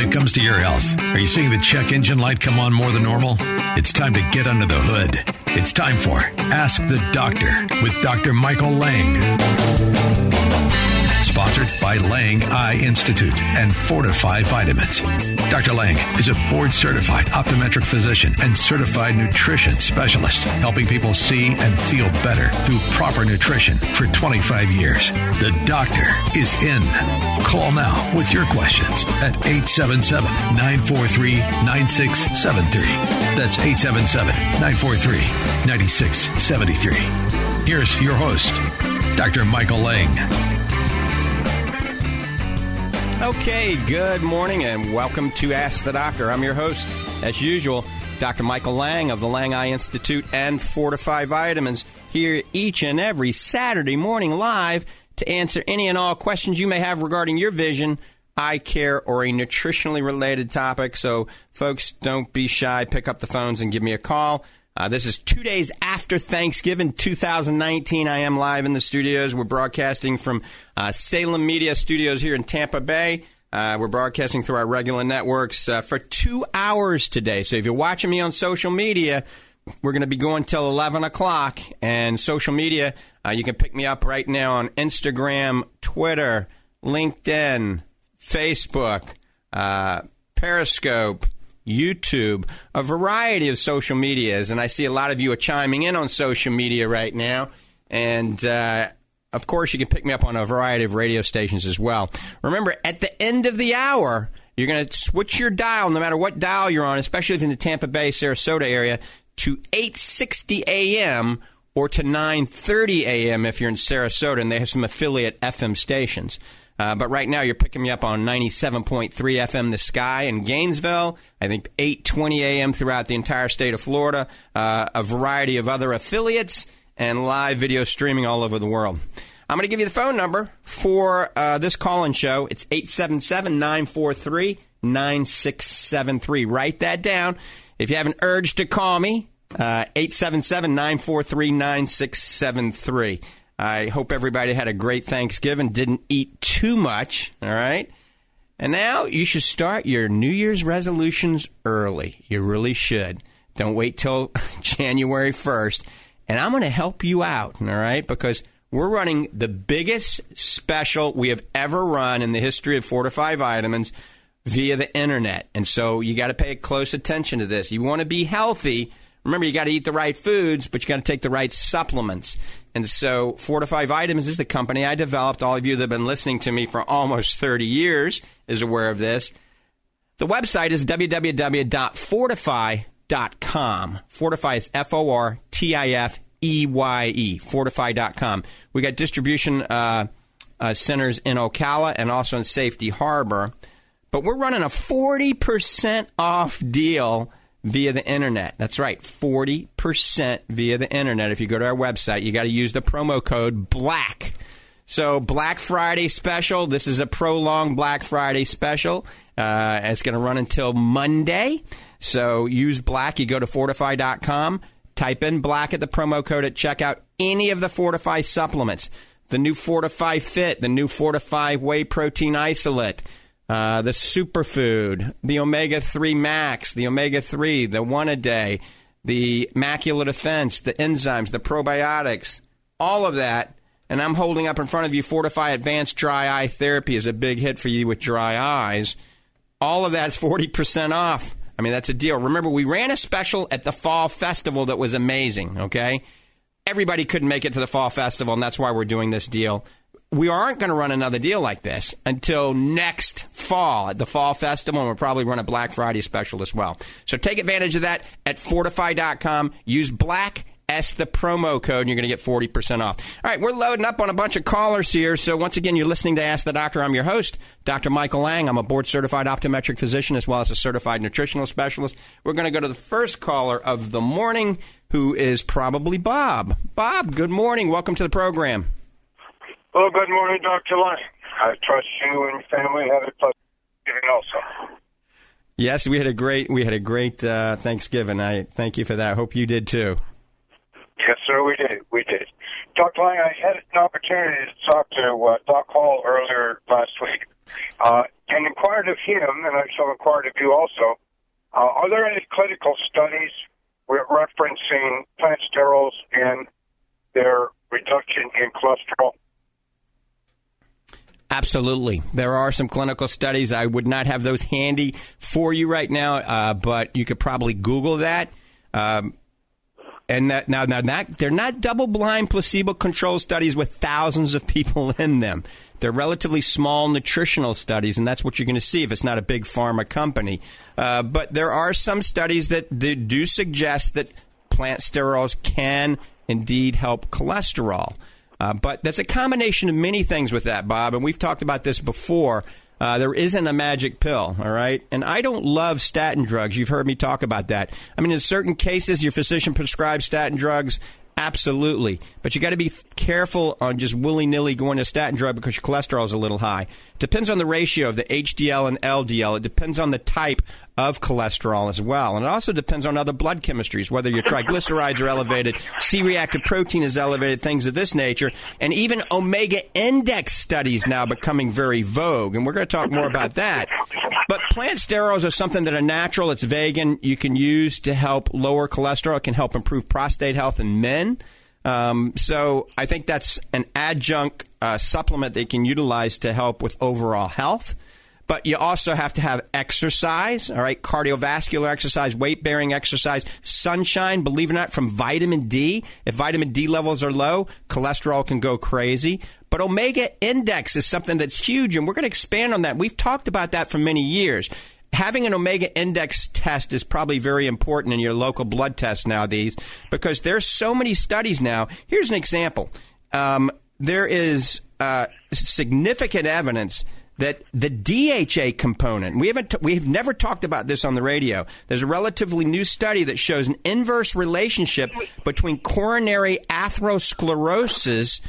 When it comes to your health, are you seeing the check engine light come on more than normal? It's time to get under the hood. It's time for Ask the Doctor with Dr. Michael Lang. Sponsored by Lang Eye Institute and Fortify Vitamins. Dr. Lang is a board certified optometric physician and certified nutrition specialist, helping people see and feel better through proper nutrition for 25 years. The doctor is in. Call now with your questions at 877 943 9673. That's 877 943 9673. Here's your host, Dr. Michael Lang. Okay, good morning and welcome to Ask the Doctor. I'm your host, as usual, Dr. Michael Lang of the Lang Eye Institute and Fortify Vitamins, here each and every Saturday morning live to answer any and all questions you may have regarding your vision, eye care, or a nutritionally related topic. So, folks, don't be shy. Pick up the phones and give me a call. Uh, this is two days after Thanksgiving 2019. I am live in the studios. We're broadcasting from uh, Salem Media Studios here in Tampa Bay. Uh, we're broadcasting through our regular networks uh, for two hours today. So if you're watching me on social media, we're going to be going till 11 o'clock. And social media, uh, you can pick me up right now on Instagram, Twitter, LinkedIn, Facebook, uh, Periscope. YouTube, a variety of social medias, and I see a lot of you are chiming in on social media right now. And uh, of course, you can pick me up on a variety of radio stations as well. Remember, at the end of the hour, you're going to switch your dial, no matter what dial you're on, especially if you're in the Tampa Bay, Sarasota area, to 8:60 a.m. or to 9:30 a.m. if you're in Sarasota, and they have some affiliate FM stations. Uh, but right now, you're picking me up on 97.3 FM The Sky in Gainesville. I think 8:20 a.m. throughout the entire state of Florida. Uh, a variety of other affiliates and live video streaming all over the world. I'm going to give you the phone number for uh, this call-in show. It's 877-943-9673. Write that down. If you have an urge to call me, 877-943-9673. I hope everybody had a great Thanksgiving, didn't eat too much, all right? And now you should start your New Year's resolutions early. You really should. Don't wait till January 1st. And I'm going to help you out, all right? Because we're running the biggest special we have ever run in the history of Fortify Vitamins via the internet. And so you got to pay close attention to this. You want to be healthy. Remember, you got to eat the right foods, but you got to take the right supplements. And so, Fortify Vitamins is the company I developed. All of you that have been listening to me for almost 30 years is aware of this. The website is www.fortifeye.com. Fortify is F O R T I F E Y E, fortifeye.com. We got distribution uh, uh, centers in Ocala and also in Safety Harbor. But we're running a 40% off deal via the internet. That's right, 40% via the internet. If you go to our website, you got to use the promo code BLACK. So, Black Friday special. This is a prolonged Black Friday special. Uh, it's going to run until Monday. So, use black. You go to fortifeye.com, type in black at the promo code at checkout. Any of the Fortify supplements, the new Fortify Fit, the new Fortify Whey Protein Isolate, uh, the superfood, the omega 3 max, the omega 3, the one a day, the macular defense, the enzymes, the probiotics, all of that. And I'm holding up in front of you Fortify Advanced Dry Eye Therapy is a big hit for you with dry eyes. All of that's 40% off. I mean, that's a deal. Remember, we ran a special at the Fall Festival that was amazing, okay? Everybody couldn't make it to the Fall Festival, and that's why we're doing this deal we aren't going to run another deal like this until next fall at the Fall Festival, and we'll probably run a Black Friday special as well. So take advantage of that at fortifeye.com. Use black S the promo code, and you're going to get 40% off. All right, we're loading up on a bunch of callers here. So, once again, you're listening to Ask the Doctor. I'm your host, Dr. Michael Lang. I'm a board certified optometric physician as well as a certified nutritional specialist. We're going to go to the first caller of the morning, who is probably Bob. Bob, good morning. Welcome to the program. Well, good morning, Dr. Lang. I trust you and your family had a pleasant Thanksgiving also. Yes, we had a great we had a great uh, Thanksgiving. I thank you for that. I hope you did too. Yes, sir, we did. We did. Dr. Lang, I had an opportunity to talk to uh, Doc Hall earlier last week uh, and inquired of him, and I shall inquire of you also. Uh, are there any clinical studies referencing plant sterols and their reduction in cholesterol? Absolutely. There are some clinical studies. I would not have those handy for you right now, uh, but you could probably Google that. Um, and that, now, now that, they're not double blind placebo controlled studies with thousands of people in them. They're relatively small nutritional studies, and that's what you're going to see if it's not a big pharma company. Uh, but there are some studies that, that do suggest that plant sterols can indeed help cholesterol. Uh, but there's a combination of many things with that, Bob, and we've talked about this before. Uh, there isn't a magic pill, all right? And I don't love statin drugs. You've heard me talk about that. I mean, in certain cases, your physician prescribes statin drugs. Absolutely. But you got to be careful on just willy nilly going to statin drug because your cholesterol is a little high. Depends on the ratio of the HDL and LDL. It depends on the type of cholesterol as well. And it also depends on other blood chemistries, whether your triglycerides are elevated, C reactive protein is elevated, things of this nature. And even omega index studies now becoming very vogue. And we're going to talk more about that. But plant sterols are something that are natural, it's vegan, you can use to help lower cholesterol, it can help improve prostate health in men. Um, so I think that's an adjunct uh, supplement they can utilize to help with overall health. But you also have to have exercise, all right, cardiovascular exercise, weight bearing exercise, sunshine, believe it or not, from vitamin D. If vitamin D levels are low, cholesterol can go crazy. But omega index is something that's huge, and we're going to expand on that. We've talked about that for many years. Having an omega index test is probably very important in your local blood test nowadays because there's so many studies now. Here's an example. Um, there is uh, significant evidence that the DHA component, we haven't, t- we've never talked about this on the radio. There's a relatively new study that shows an inverse relationship between coronary atherosclerosis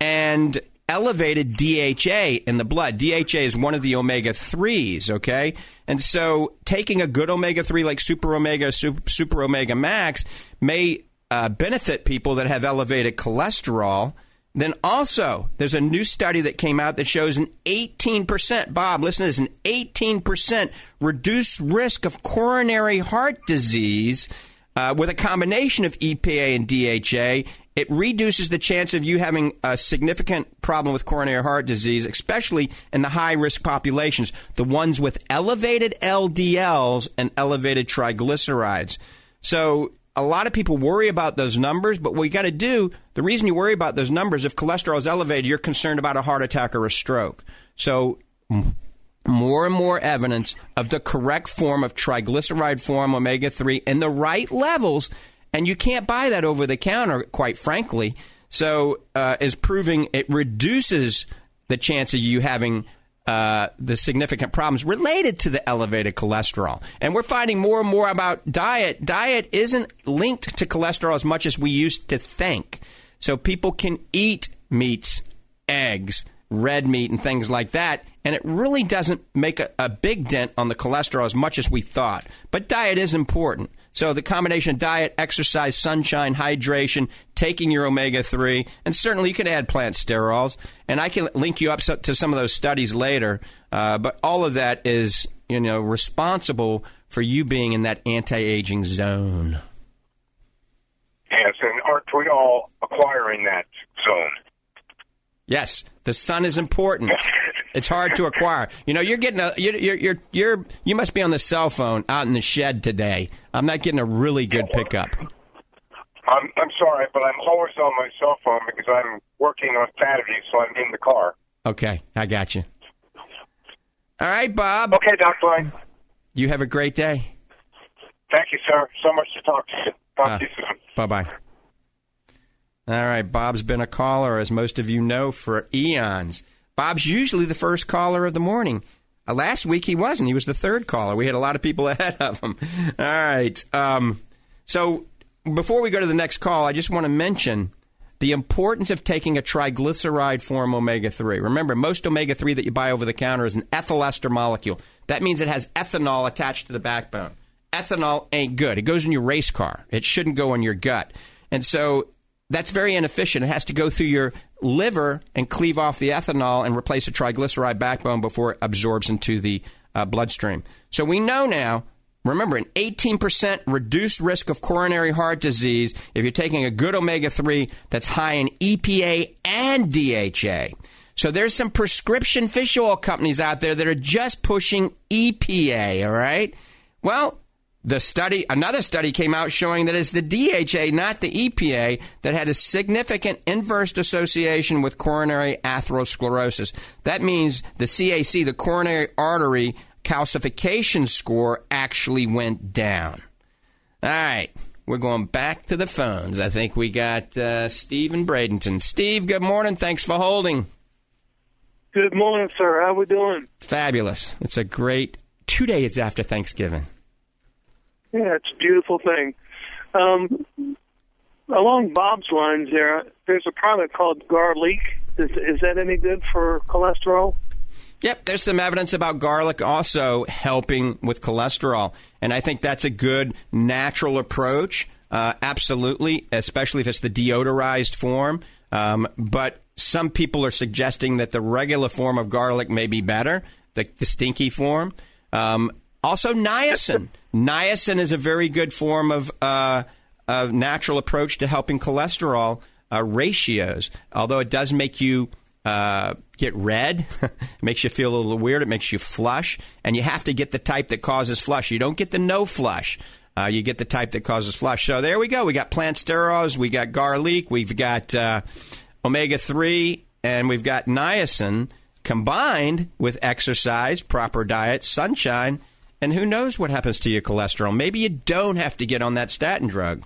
and elevated DHA in the blood. DHA is one of the omega 3s, okay? And so taking a good omega 3 like super omega, super, super omega max may uh, benefit people that have elevated cholesterol then also, there's a new study that came out that shows an 18%, Bob, listen to this, an 18% reduced risk of coronary heart disease uh, with a combination of EPA and DHA. It reduces the chance of you having a significant problem with coronary heart disease, especially in the high risk populations, the ones with elevated LDLs and elevated triglycerides. So a lot of people worry about those numbers, but what you got to do, the reason you worry about those numbers, if cholesterol is elevated, you're concerned about a heart attack or a stroke. So, more and more evidence of the correct form of triglyceride form omega 3 in the right levels, and you can't buy that over the counter, quite frankly. So, uh, is proving it reduces the chance of you having uh, the significant problems related to the elevated cholesterol. And we're finding more and more about diet. Diet isn't linked to cholesterol as much as we used to think. So people can eat meats, eggs, red meat, and things like that, and it really doesn't make a, a big dent on the cholesterol as much as we thought. But diet is important. So the combination of diet, exercise, sunshine, hydration, taking your omega 3, and certainly you can add plant sterols. And I can link you up to some of those studies later. Uh, but all of that is, you know, responsible for you being in that anti-aging zone. Yes, and aren't we all acquiring that zone? Yes, the sun is important. It's hard to acquire. You know, you're getting a you're, you're you're you're you must be on the cell phone out in the shed today. I'm not getting a really good pickup. I'm I'm sorry, but I'm always on my cell phone because I'm working on Saturday, so I'm in the car. Okay, I got you. All right, Bob. Okay, Lang. You have a great day. Thank you, sir. So much to talk to you. Talk Uh, to you soon. Bye bye. All right, Bob's been a caller, as most of you know, for eons. Bob's usually the first caller of the morning. Uh, last week he wasn't. He was the third caller. We had a lot of people ahead of him. All right. Um, so before we go to the next call, I just want to mention the importance of taking a triglyceride form omega 3. Remember, most omega 3 that you buy over the counter is an ethyl ester molecule. That means it has ethanol attached to the backbone. Ethanol ain't good. It goes in your race car, it shouldn't go in your gut. And so that's very inefficient. It has to go through your liver and cleave off the ethanol and replace the triglyceride backbone before it absorbs into the uh, bloodstream. So we know now, remember, an 18% reduced risk of coronary heart disease if you're taking a good omega 3 that's high in EPA and DHA. So there's some prescription fish oil companies out there that are just pushing EPA, all right? Well, the study, another study came out showing that it's the DHA, not the EPA, that had a significant inverse association with coronary atherosclerosis. That means the CAC, the coronary artery calcification score, actually went down. All right, we're going back to the phones. I think we got uh, Steve and Bradenton. Steve, good morning. Thanks for holding. Good morning, sir. How are we doing? Fabulous. It's a great two days after Thanksgiving. Yeah, it's a beautiful thing. Um, along Bob's lines there, there's a product called Garlic. Is, is that any good for cholesterol? Yep, there's some evidence about garlic also helping with cholesterol. And I think that's a good natural approach. Uh, absolutely, especially if it's the deodorized form. Um, but some people are suggesting that the regular form of garlic may be better, the, the stinky form. Um, also, niacin. Niacin is a very good form of uh, a natural approach to helping cholesterol uh, ratios. Although it does make you uh, get red, it makes you feel a little weird. It makes you flush, and you have to get the type that causes flush. You don't get the no flush. Uh, you get the type that causes flush. So there we go. We got plant sterols, we got garlic, we've got uh, omega three, and we've got niacin combined with exercise, proper diet, sunshine and who knows what happens to your cholesterol? Maybe you don't have to get on that statin drug.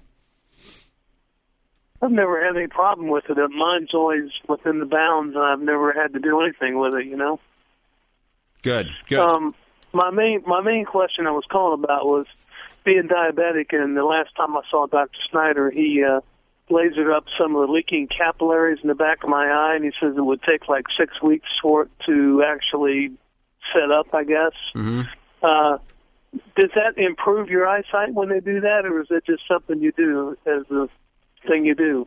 I've never had any problem with it. Mine's always within the bounds, and I've never had to do anything with it. You know. Good. Good. Um, my main my main question I was calling about was being diabetic, and the last time I saw Dr. Snyder, he uh, lasered up some of the leaking capillaries in the back of my eye, and he says it would take like six weeks for it to actually set up. I guess. Mm-hmm. Uh, does that improve your eyesight when they do that, or is it just something you do as a thing you do?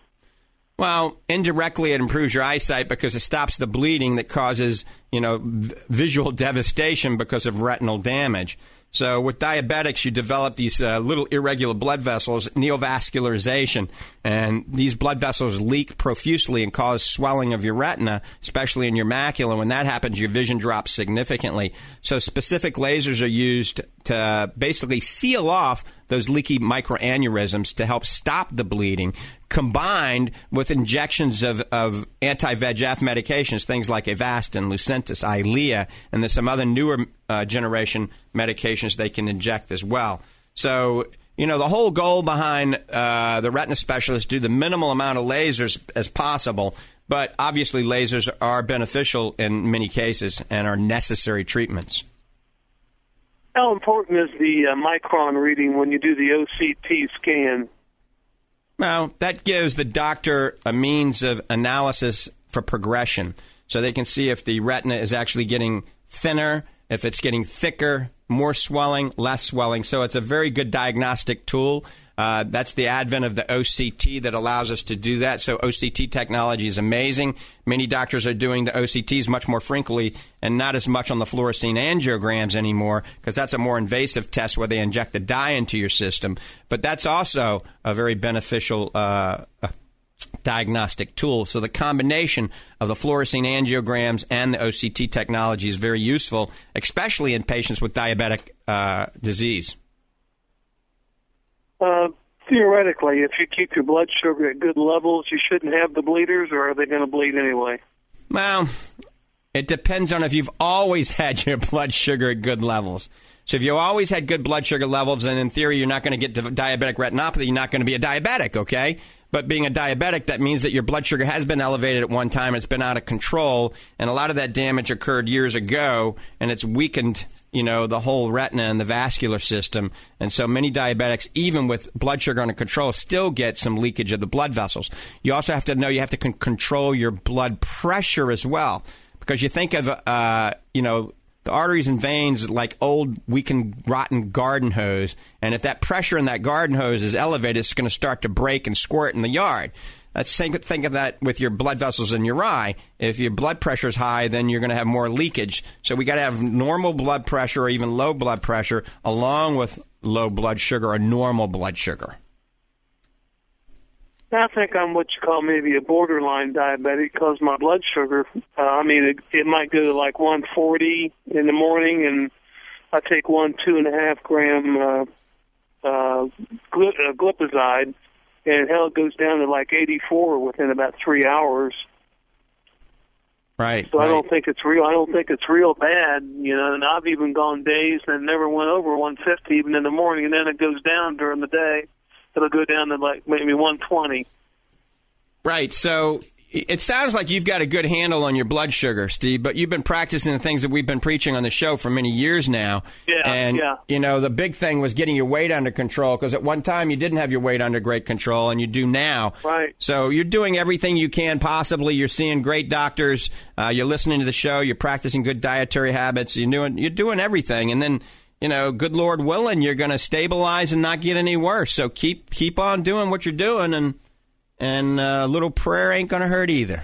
Well, indirectly, it improves your eyesight because it stops the bleeding that causes, you know, v- visual devastation because of retinal damage. So with diabetics, you develop these uh, little irregular blood vessels, neovascularization, and these blood vessels leak profusely and cause swelling of your retina, especially in your macula. When that happens, your vision drops significantly. So specific lasers are used to basically seal off those leaky microaneurysms to help stop the bleeding, combined with injections of, of anti VEGF medications, things like Avastin, Lucentis, Eylea, and there's some other newer uh, generation medications they can inject as well. So, you know, the whole goal behind uh, the retina specialists do the minimal amount of lasers as possible. But obviously, lasers are beneficial in many cases and are necessary treatments. How important is the uh, micron reading when you do the OCT scan? Well, that gives the doctor a means of analysis for progression. So they can see if the retina is actually getting thinner, if it's getting thicker, more swelling, less swelling. So it's a very good diagnostic tool. Uh, that's the advent of the OCT that allows us to do that. So OCT technology is amazing. Many doctors are doing the OCTs much more frequently and not as much on the fluorescein angiograms anymore because that's a more invasive test where they inject the dye into your system. But that's also a very beneficial uh, diagnostic tool. So the combination of the fluorescein angiograms and the OCT technology is very useful, especially in patients with diabetic uh, disease. Uh, theoretically, if you keep your blood sugar at good levels, you shouldn't have the bleeders, or are they going to bleed anyway? Well, it depends on if you've always had your blood sugar at good levels. So if you always had good blood sugar levels, then in theory you're not going to get diabetic retinopathy. You're not going to be a diabetic, okay? But being a diabetic, that means that your blood sugar has been elevated at one time. It's been out of control, and a lot of that damage occurred years ago, and it's weakened, you know, the whole retina and the vascular system. And so many diabetics, even with blood sugar under control, still get some leakage of the blood vessels. You also have to know you have to con- control your blood pressure as well, because you think of, uh, you know, the arteries and veins like old, weakened, rotten garden hose. And if that pressure in that garden hose is elevated, it's going to start to break and squirt in the yard. Let's think, think of that with your blood vessels in your eye. If your blood pressure is high, then you're going to have more leakage. So we got to have normal blood pressure or even low blood pressure along with low blood sugar or normal blood sugar. I think I'm what you call maybe a borderline diabetic because my blood sugar, uh, I mean, it, it might go to like 140 in the morning, and I take one two and a half gram uh, uh, gl- uh, glipizide, and hell, it goes down to like 84 within about three hours. Right. So right. I don't think it's real. I don't think it's real bad, you know. And I've even gone days that never went over 150 even in the morning, and then it goes down during the day it'll go down to like maybe 120. Right. So it sounds like you've got a good handle on your blood sugar, Steve, but you've been practicing the things that we've been preaching on the show for many years now. Yeah. And, yeah. you know, the big thing was getting your weight under control because at one time you didn't have your weight under great control and you do now. Right. So you're doing everything you can possibly. You're seeing great doctors. Uh, you're listening to the show. You're practicing good dietary habits. You're doing, you're doing everything. And then, you know, good Lord willing, you're going to stabilize and not get any worse. So keep keep on doing what you're doing, and and uh, a little prayer ain't going to hurt either.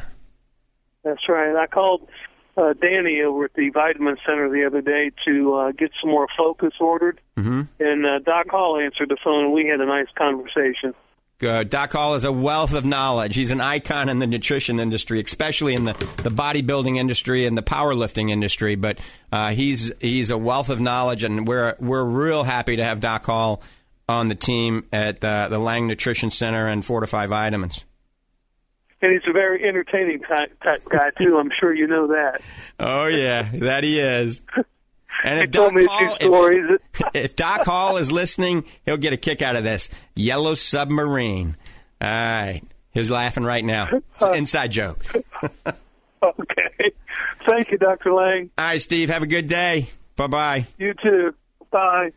That's right. I called uh, Danny over at the Vitamin Center the other day to uh, get some more focus ordered, mm-hmm. and uh, Doc Hall answered the phone, and we had a nice conversation. Good. Doc Hall is a wealth of knowledge. He's an icon in the nutrition industry, especially in the, the bodybuilding industry and the powerlifting industry. But uh, he's he's a wealth of knowledge, and we're we're real happy to have Doc Hall on the team at uh, the Lang Nutrition Center and Fortify Vitamins. And he's a very entertaining type, type guy too. I'm sure you know that. Oh yeah, that he is. And if Doc Hall, a few stories. If, if Doc Hall is listening, he'll get a kick out of this. Yellow submarine. All right. He's laughing right now. It's an inside joke. okay. Thank you, Dr. Lang. All right, Steve. Have a good day. Bye bye. You too. Bye.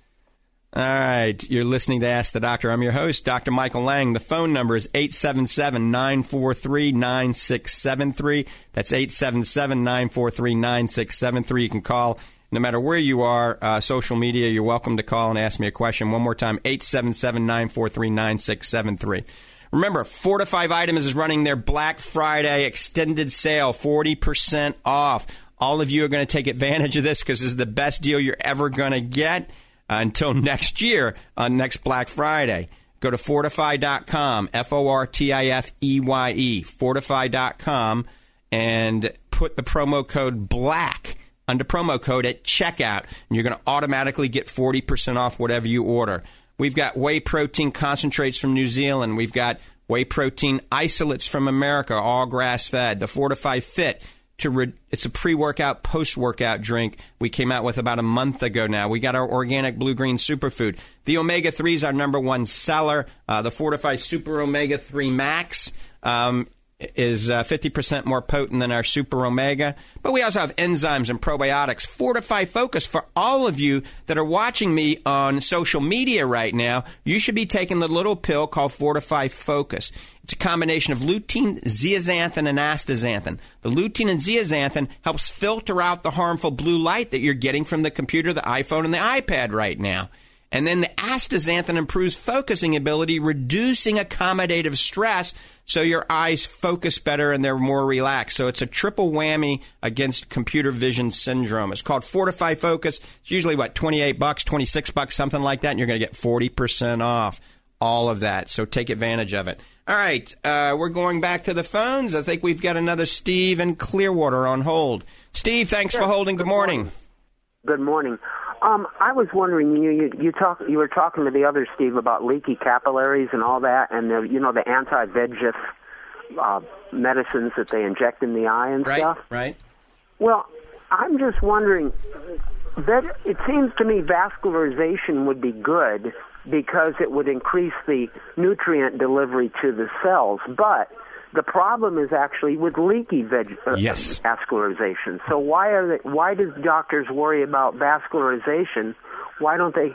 All right. You're listening to Ask the Doctor. I'm your host, Dr. Michael Lang. The phone number is 877 943 9673. That's 877 943 9673. You can call no matter where you are, uh, social media, you're welcome to call and ask me a question. One more time, 877 943 9673. Remember, Fortify Vitamins is running their Black Friday extended sale, 40% off. All of you are going to take advantage of this because this is the best deal you're ever going to get Uh, until next year on next Black Friday. Go to fortifeye.com, F O R T I F E Y E, fortifeye.com, and put the promo code BLACK under promo code at checkout, and you're going to automatically get 40% off whatever you order. We've got whey protein concentrates from New Zealand. We've got whey protein isolates from America, all grass fed. The Fortify Fit. To re- it's a pre-workout, post-workout drink. We came out with about a month ago. Now we got our organic blue green superfood. The omega three is our number one seller. Uh, the Fortify Super Omega Three Max. Um, is uh, 50% more potent than our Super Omega. But we also have enzymes and probiotics. Fortify Focus for all of you that are watching me on social media right now. You should be taking the little pill called Fortify Focus. It's a combination of lutein, zeaxanthin, and astaxanthin. The lutein and zeaxanthin helps filter out the harmful blue light that you're getting from the computer, the iPhone, and the iPad right now. And then the astaxanthin improves focusing ability, reducing accommodative stress so your eyes focus better and they're more relaxed. So it's a triple whammy against computer vision syndrome. It's called Fortify Focus. It's usually what 28 bucks, 26 bucks, something like that, and you're going to get 40% off all of that. So take advantage of it. All right, uh, we're going back to the phones. I think we've got another Steve in Clearwater on hold. Steve, thanks for holding. Good morning. Good morning. Um, I was wondering, you you you talk you were talking to the other Steve about leaky capillaries and all that, and the you know the anti-VEGF uh, medicines that they inject in the eye and Right, stuff. right. Well, I'm just wondering, that it seems to me vascularization would be good because it would increase the nutrient delivery to the cells. But the problem is actually with leaky veg- uh, yes. vascularization. So why are they, why does doctors worry about vascularization? Why don't they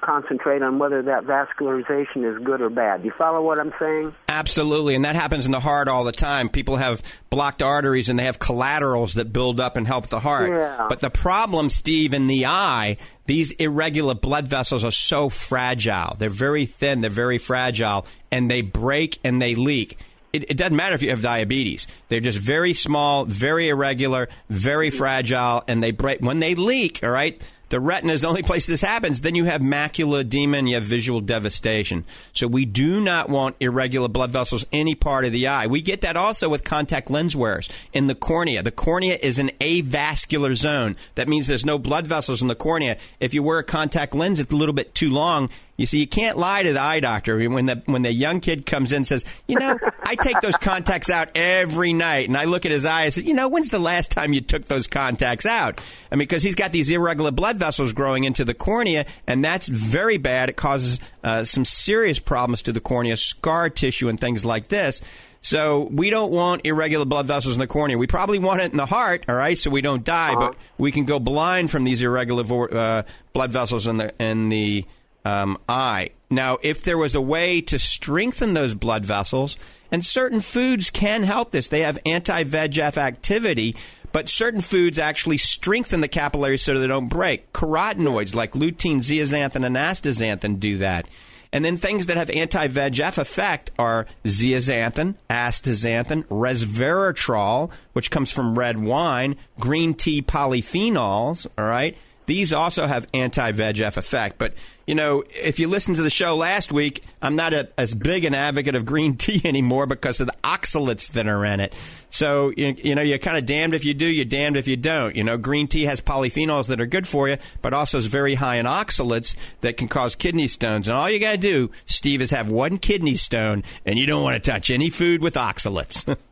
concentrate on whether that vascularization is good or bad? You follow what I'm saying? Absolutely, and that happens in the heart all the time. People have blocked arteries and they have collaterals that build up and help the heart. Yeah. But the problem, Steve, in the eye, these irregular blood vessels are so fragile. They're very thin, they're very fragile, and they break and they leak it, it, doesn't matter if you have diabetes. They're just very small, very irregular, very mm-hmm. fragile, and they break when they leak. All right, the retina is the only place this happens. Then you have macular edema and you have visual devastation. So we do not want irregular blood vessels any part of the eye. We get that also with contact lens wearers in the cornea. The cornea is an avascular zone. That means there's no blood vessels in the cornea. If you wear a contact lens, it's a little bit too long. You see, you can't lie to the eye doctor when the when the young kid comes in and says, "You know, I take those contacts out every night," and I look at his eye and say, "You know, when's the last time you took those contacts out?" I mean, because he's got these irregular blood vessels growing into the cornea, and that's very bad. It causes uh, some serious problems to the cornea, scar tissue, and things like this. So we don't want irregular blood vessels in the cornea. We probably want it in the heart, all right, so we don't die. Uh-huh. But we can go blind from these irregular uh, blood vessels in the in the um, eye. Now, if there was a way to strengthen those blood vessels, and certain foods can help this, they have anti VEGF activity, but certain foods actually strengthen the capillaries so they don't break. Carotenoids like lutein, zeaxanthin, and astaxanthin do that. And then things that have anti VEGF effect are zeaxanthin, astaxanthin, resveratrol, which comes from red wine, green tea polyphenols, all right? These also have anti VEGF effect. But, you know, if you listen to the show last week, I'm not a, as big an advocate of green tea anymore because of the oxalates that are in it. So, you, you know, you're kind of damned if you do, you're damned if you don't. You know, green tea has polyphenols that are good for you, but also is very high in oxalates that can cause kidney stones. And all you got to do, Steve, is have one kidney stone, and you don't want to touch any food with oxalates.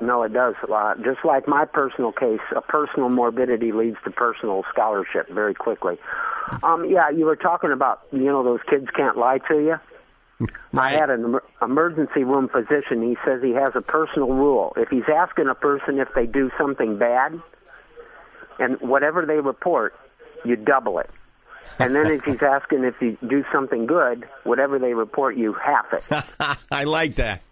No, it does. Uh, just like my personal case, a personal morbidity leads to personal scholarship very quickly. Um, yeah, you were talking about, you know, those kids can't lie to you. Right. I had an emergency room physician. He says he has a personal rule. If he's asking a person if they do something bad, and whatever they report, you double it. And then if he's asking if you do something good, whatever they report, you half it. I like that.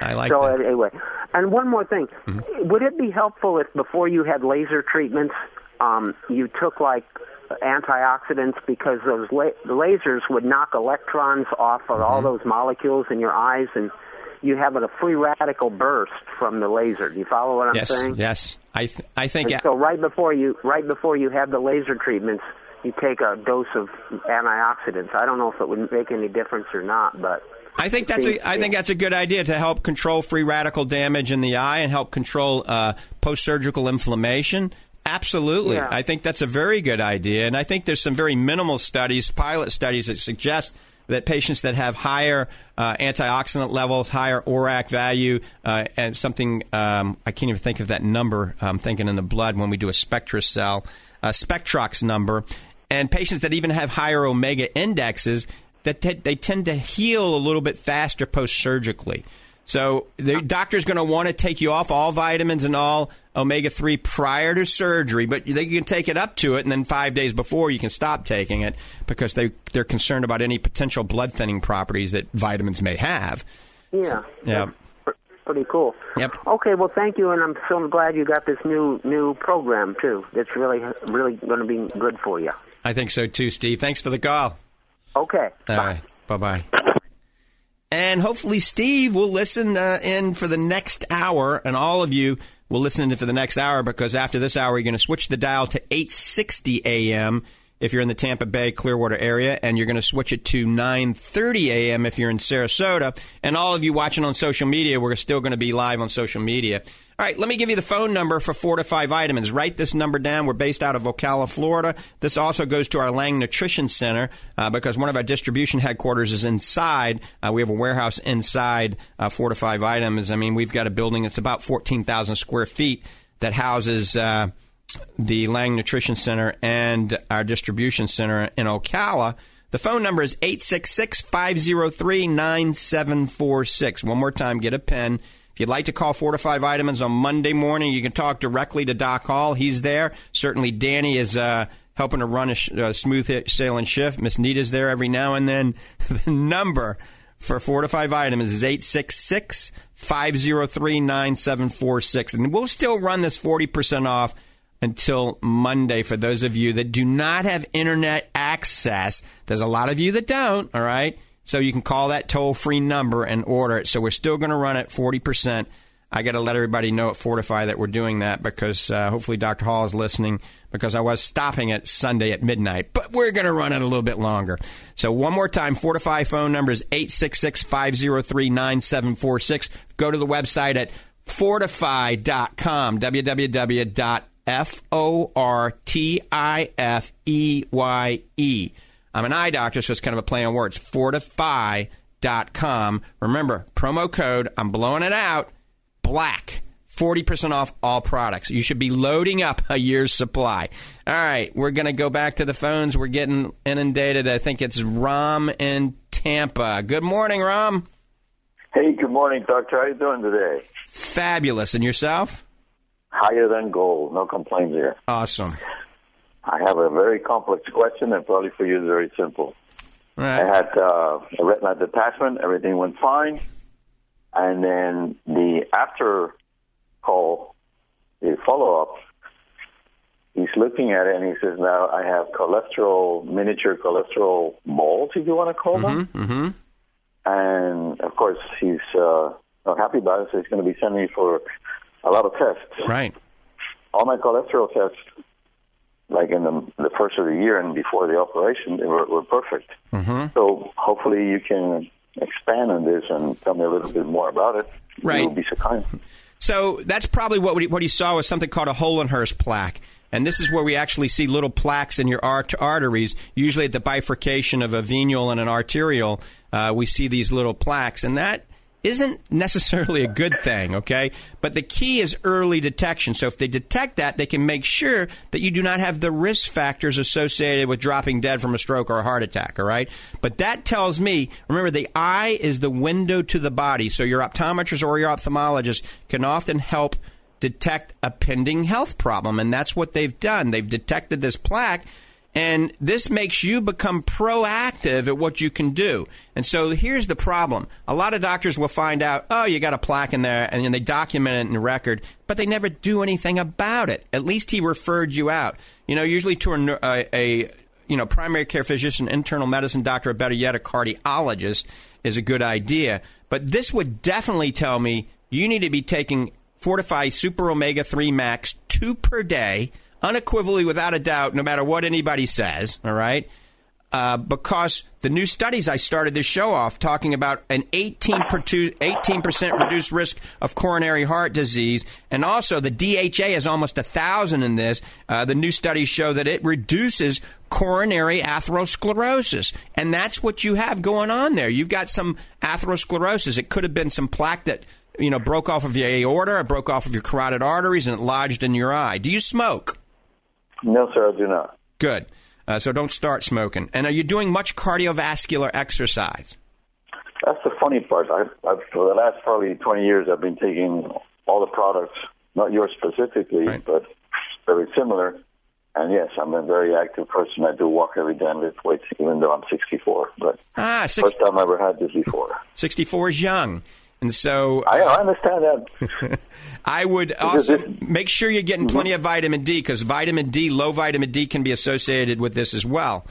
I like so that. anyway, and one more thing, mm-hmm. would it be helpful if before you had laser treatments, um, you took like antioxidants because those la- lasers would knock electrons off of mm-hmm. all those molecules in your eyes and you have a free radical burst from the laser. Do you follow what I'm yes, saying? Yes, I th- I think. And so right before you right before you have the laser treatments, you take a dose of antioxidants. I don't know if it would make any difference or not, but I think that's a I think that's a good idea to help control free radical damage in the eye and help control uh, post surgical inflammation. Absolutely, yeah. I think that's a very good idea, and I think there's some very minimal studies, pilot studies that suggest that patients that have higher uh, antioxidant levels, higher ORAC value, uh, and something um, I can't even think of that number. I'm thinking in the blood when we do a SpectraCell, a Spectrox number, and patients that even have higher omega indexes that t- they tend to heal a little bit faster post surgically. So the doctor's going to want to take you off all vitamins and all omega 3 prior to surgery, but they can take it up to it, and then five days before you can stop taking it because they, they're concerned about any potential blood thinning properties that vitamins may have. Yeah. So, yeah. Pretty cool. Yep. Okay, well, thank you, and I'm so glad you got this new new program too. It's really really going to be good for you. I think so too, Steve. Thanks for the call. Okay. All right. Bye bye. And hopefully, Steve will listen uh, in for the next hour, and all of you will listen in for the next hour because after this hour, you're going to switch the dial to 860 a.m. if you're in the Tampa Bay Clearwater area, and you're going to switch it to 9:30 a.m. if you're in Sarasota. And all of you watching on social media, we're still going to be live on social media. All right, let me give you the phone number for Fortify Vitamins. Write this number down. We're based out of Ocala, Florida. This also goes to our Lang Nutrition Center uh, because one of our distribution headquarters is inside. Uh, we have a warehouse inside uh, Fortify Vitamins. I mean, we've got a building that's about 14,000 square feet that houses. Uh, the Lang Nutrition Center and our distribution center in Ocala. The phone number is 866 503 9746. One more time, get a pen. If you'd like to call Fortify Vitamins on Monday morning, you can talk directly to Doc Hall. He's there. Certainly, Danny is uh, helping to run a, sh- a smooth sailing shift. Miss Nita's there every now and then. the number for Fortify Vitamins is 866 503 9746. And we'll still run this 40% off until Monday for those of you that do not have internet access. There's a lot of you that don't, all right? So you can call that toll free number and order it. So we're still going to run it 40%. I got to let everybody know at Fortify that we're doing that because uh, hopefully Dr. Hall is listening because I was stopping it Sunday at midnight, but we're going to run it a little bit longer. So one more time, Fortify phone number is 866-503-9746. Go to the website at fortifeye.com, www.f-o-r-t-i-f-e-y-e. I'm an eye doctor, so it's kind of a play on words. Fortifeye.com. Remember, promo code, I'm blowing it out, black. 40% off all products. You should be loading up a year's supply. All right, we're going to go back to the phones. We're getting inundated. I think it's Rom in Tampa. Good morning, Rom. Hey, good morning, Doctor. How you doing today? Fabulous. And yourself? Higher than gold. No complaints here. Awesome. I have a very complex question, and probably for you, it's very simple. Right. I had uh, a retinal detachment. Everything went fine. And then the after call, the follow up, he's looking at it and he says, now I have cholesterol, miniature cholesterol balls, if you want to call them. Mm-hmm. mm-hmm. And of course, he's uh, not happy about it, so he's going to be sending me for a lot of tests. Right. All my cholesterol tests, like in the, the first of the year and before the operation, they were, were perfect. Mm-hmm. So hopefully you can expand on this and tell me a little bit more about it. Right. You will be so kind. So that's probably what he, what he saw was something called a Hollenhorst plaque. And this is where we actually see little plaques in your art- arteries, usually at the bifurcation of a venule and an arterial. Uh, we see these little plaques, and that isn't necessarily a good thing, okay? But the key is early detection. So if they detect that, they can make sure that you do not have the risk factors associated with dropping dead from a stroke or a heart attack, all right? But that tells me, remember, the eye is the window to the body. So your optometrist or your ophthalmologist can often help detect a pending health problem. And that's what they've done. They've detected this plaque. And this makes you become proactive at what you can do. And so here's the problem. A lot of doctors will find out, oh, you got a plaque in there, and then they document it in the record, but they never do anything about it. At least he referred you out. You know, usually to a, a, a you know, primary care physician, internal medicine doctor, or better yet, a cardiologist is a good idea. But this would definitely tell me you need to be taking Fortify Super Omega 3 Max two per day – unequivocally, without a doubt, no matter what anybody says, all right? Uh, because the new studies I started this show off talking about an 18 percent reduced risk of coronary heart disease, and also the DHA is almost a thousand in this. Uh, the new studies show that it reduces coronary atherosclerosis, and that's what you have going on there. You've got some atherosclerosis. It could have been some plaque that you know broke off of your aorta, or broke off of your carotid arteries, and it lodged in your eye. Do you smoke? No, sir, I do not. Good. Uh, so don't start smoking. And are you doing much cardiovascular exercise? That's the funny part. I, I've, for the last probably 20 years, I've been taking all the products, not yours specifically, Right. but very similar. And yes, I'm a very active person. I do walk every day and lift weights, even though I'm 64. But Ah, six, first time I ever had this before. 64 is young. And so I, I understand that. I would also make sure you're getting plenty of vitamin D because vitamin D, low vitamin D, can be associated with this as well.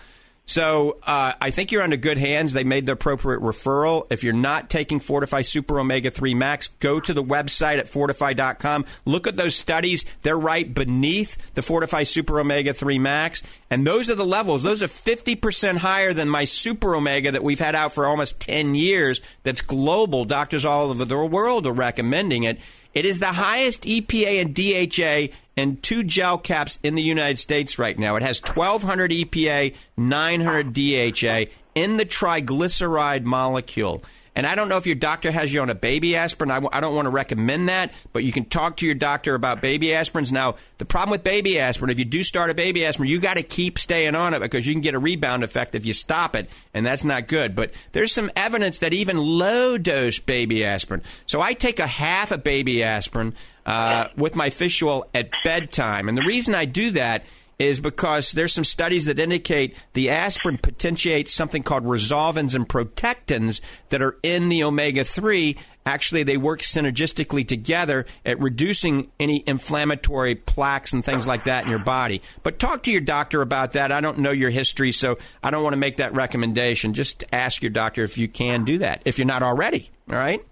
So uh, I think you're under good hands. They made the appropriate referral. If you're not taking Fortify Super Omega 3 Max, go to the website at fortifeye.com. Look at those studies. They're right beneath the Fortify Super Omega 3 Max. And those are the levels. Those are 50% higher than my Super Omega that we've had out for almost 10 years. That's global. Doctors all over the world are recommending it. It is the highest EPA and DHA and two gel caps in the United States right now. It has 1200 EPA, 900 DHA in the triglyceride molecule. And I don't know if your doctor has you on a baby aspirin. I w- I don't want to recommend that, but you can talk to your doctor about baby aspirins. Now, the problem with baby aspirin, if you do start a baby aspirin, you got to keep staying on it because you can get a rebound effect if you stop it, and that's not good. But there's some evidence that even low dose baby aspirin. So I take a half a baby aspirin uh, with my fish oil at bedtime. And the reason I do that is because there's some studies that indicate the aspirin potentiates something called resolvins and protectins that are in the omega 3. Actually, they work synergistically together at reducing any inflammatory plaques and things like that in your body. But talk to your doctor about that. I don't know your history, so I don't want to make that recommendation. Just ask your doctor if you can do that, if you're not already. All right?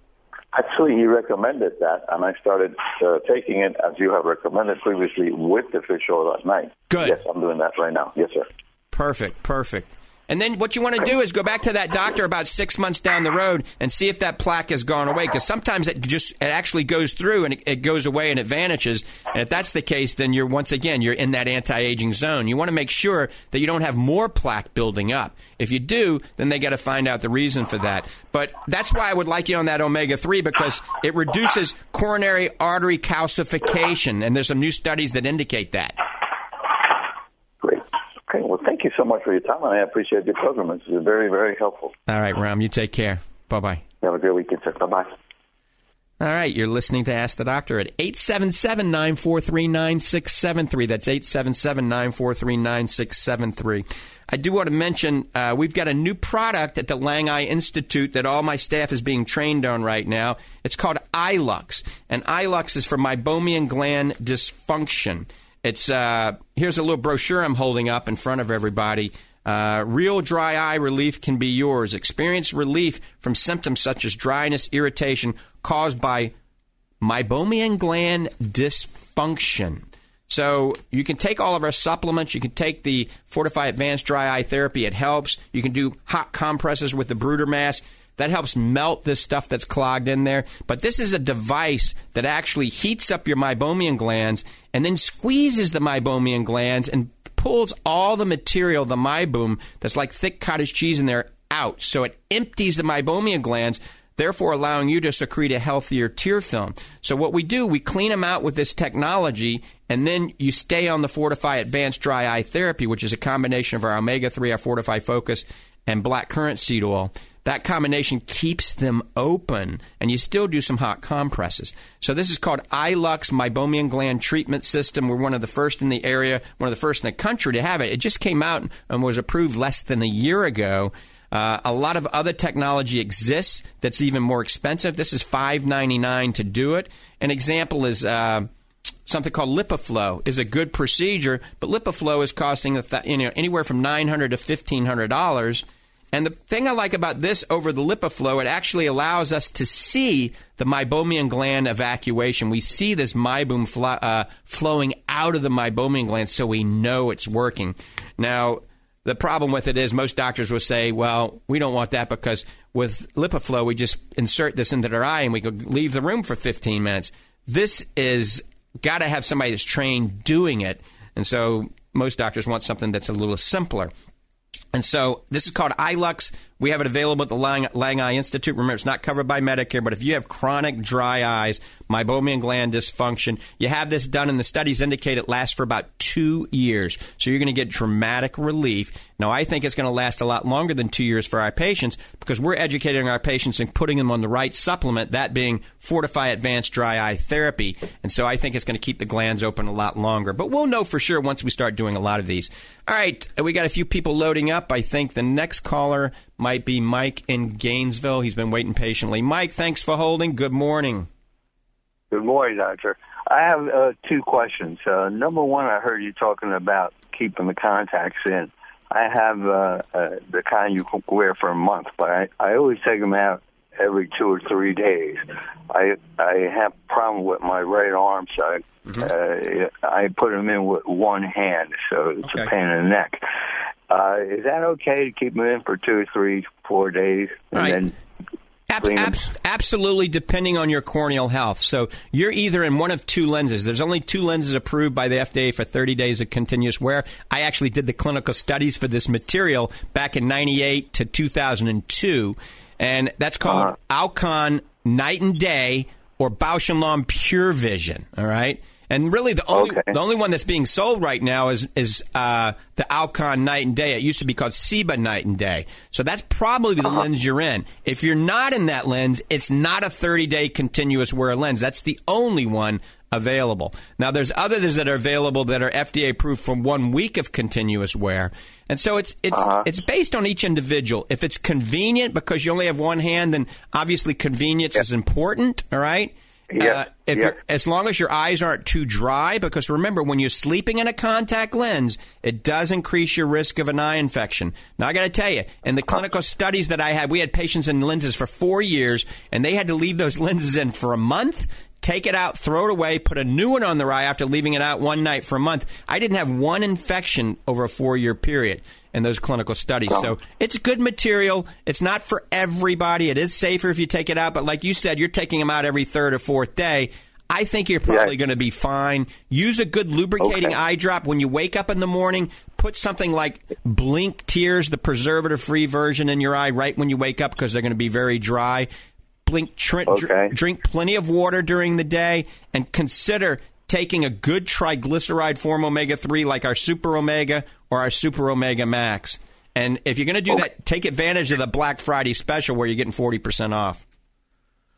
Actually, he recommended that, and I started uh, taking it as you have recommended previously with the fish oil at night. Good. Yes, I'm doing that right now. Yes, sir. Perfect, perfect. And then what you want to do is go back to that doctor about six months down the road and see if that plaque has gone away. Because sometimes it just it actually goes through and it, it, goes away and it vanishes. And if that's the case, then you're once again you're in that anti-aging zone. You want to make sure that you don't have more plaque building up. If you do, then they got to find out the reason for that. But that's why I would like you on that omega three because it reduces coronary artery calcification, and there's some new studies that indicate that. Okay, well, thank you so much for your time, and I appreciate your program. It's very, very helpful. All right, Ram, you take care. Bye bye. Have a great weekend, sir. Bye bye. All right, you're listening to Ask the Doctor at 877 943 9673. That's 877 943 9673. I do want to mention uh, we've got a new product at the Lang Eye Institute that all my staff is being trained on right now. It's called iLux, and iLux is for meibomian gland dysfunction. It's uh, here's a little brochure I'm holding up in front of everybody. Uh, real dry eye relief can be yours. Experience relief from symptoms such as dryness, irritation caused by meibomian gland dysfunction. So you can take all of our supplements. You can take the Fortify Advanced Dry Eye Therapy. It helps. You can do hot compresses with the Bruder mask. That helps melt this stuff that's clogged in there. But this is a device that actually heats up your meibomian glands and then squeezes the meibomian glands and pulls all the material, the meibum, that's like thick cottage cheese in there, out. So it empties the meibomian glands, therefore allowing you to secrete a healthier tear film. So what we do, we clean them out with this technology, and then you stay on the Fortify Advanced Dry Eye Therapy, which is a combination of our omega 3, our Fortify Focus, and black currant seed oil that combination keeps them open, and you still do some hot compresses. So this is called iLux Meibomian Gland Treatment System. We're one of the first in the area, one of the first in the country to have it. It just came out and was approved less than a year ago. Uh, a lot of other technology exists that's even more expensive. This is five ninety nine to do it. An example is. Uh, something called LipiFlow is a good procedure, but LipiFlow is costing you know anywhere from nine hundred to fifteen hundred dollars. And the thing I like about this over the LipiFlow, it actually allows us to see the meibomian gland evacuation. We see this meibum fl- uh, flowing out of the meibomian gland, so we know it's working. Now, the problem with it is most doctors will say, well, we don't want that because with LipiFlow, we just insert this into their eye and we could leave the room for 15 minutes. This is got to have somebody that's trained doing it. And so most doctors want something that's a little simpler. And so this is called iLux. We have it available at the Lang, Lang, Eye Institute. Remember, it's not covered by Medicare, but if you have chronic dry eyes, meibomian gland dysfunction, you have this done, and the studies indicate it lasts for about two years. So you're going to get dramatic relief. Now, I think it's going to last a lot longer than two years for our patients because we're educating our patients and putting them on the right supplement, that being Fortify Advanced Dry Eye Therapy. And so I think it's going to keep the glands open a lot longer. But we'll know for sure once we start doing a lot of these. All right, we got a few people loading up. I think the next caller might be Mike in Gainesville. He's been waiting patiently. Mike, thanks for holding. Good morning. Good morning, Doctor. I have uh, two questions. Uh, number one, I heard you talking about keeping the contacts in. I have uh, uh, the kind you wear for a month, but I, I always take them out every two or three days. I I have a problem with my right arm, so I, mm-hmm. uh, I put them in with one hand, so it's okay. a pain in the neck. Uh, is that okay to keep them in for two three, four days, and right. then Ab- ab- absolutely, depending on your corneal health. So you're either in one of two lenses. There's only two lenses approved by the FDA for 30 days of continuous wear. I actually did the clinical studies for this material back in 98 to 2002, and that's called uh-huh. Alcon Night and Day or Bausch and Lomb Pure Vision. All right. And really, the only okay. the only one that's being sold right now is is uh, the Alcon Night and Day. It used to be called Ciba Night and Day. So that's probably the uh-huh. lens you're in. If you're not in that lens, it's not a 30 day continuous wear lens. That's the only one available. Now, there's others that are available that are FDA approved for one week of continuous wear, and so it's it's uh-huh. it's based on each individual. If it's convenient because you only have one hand, then obviously convenience is important. All right. Yeah. Uh, if yeah. as long as your eyes aren't too dry, because remember, when you're sleeping in a contact lens, it does increase your risk of an eye infection. Now, I got to tell you, in the clinical studies that I had, we had patients in lenses for four years, and they had to leave those lenses in for a month take it out, throw it away, put a new one on their eye after leaving it out one night for a month. I didn't have one infection over a four year period in those clinical studies. So it's good material. It's not for everybody. It is safer if you take it out, but like you said, you're taking them out every third or fourth day. I think you're probably going to be fine. Use a good lubricating okay. eye drop when you wake up in the morning. Put something like Blink Tears, the preservative free version, in your eye right when you wake up because they're going to be very dry. Blink, tr- okay. dr- drink plenty of water during the day, and consider taking a good triglyceride form omega 3 like our Super Omega or our Super Omega Max. And if you're going to do oh okay. that, take advantage of the Black Friday special where you're getting 40% off.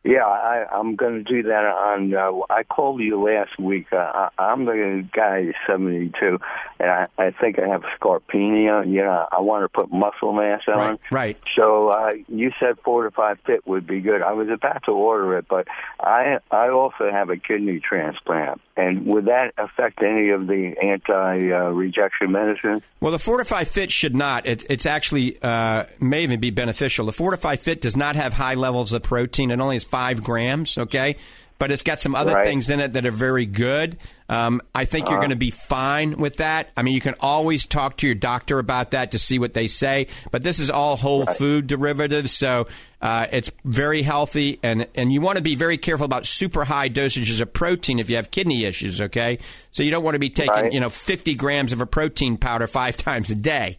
Yeah, I, I'm going to do that on. Uh, I called you last week. Uh, I, I'm the guy 72, and I, I think I have scarpenia. You know, I want to put muscle mass on. Right. right. So uh, you said Fortify Fit would be good. I was about to order it, but I I also have a kidney transplant, and would that affect any of the anti-rejection medicine? Well, the Fortify Fit should not. It, it's actually uh, may even be beneficial. The Fortify Fit does not have high levels of protein. It only has five grams. Okay, but it's got some other right. things in it that are very good. Um, I think uh you're uh-huh. going to be fine with that. I mean, you can always talk to your doctor about that to see what they say. But this is all whole right. food derivatives, so uh, it's very healthy, and and you want to be very careful about super high dosages of protein if you have kidney issues. Okay, so you don't want to be taking right. you know 50 grams of a protein powder five times a day.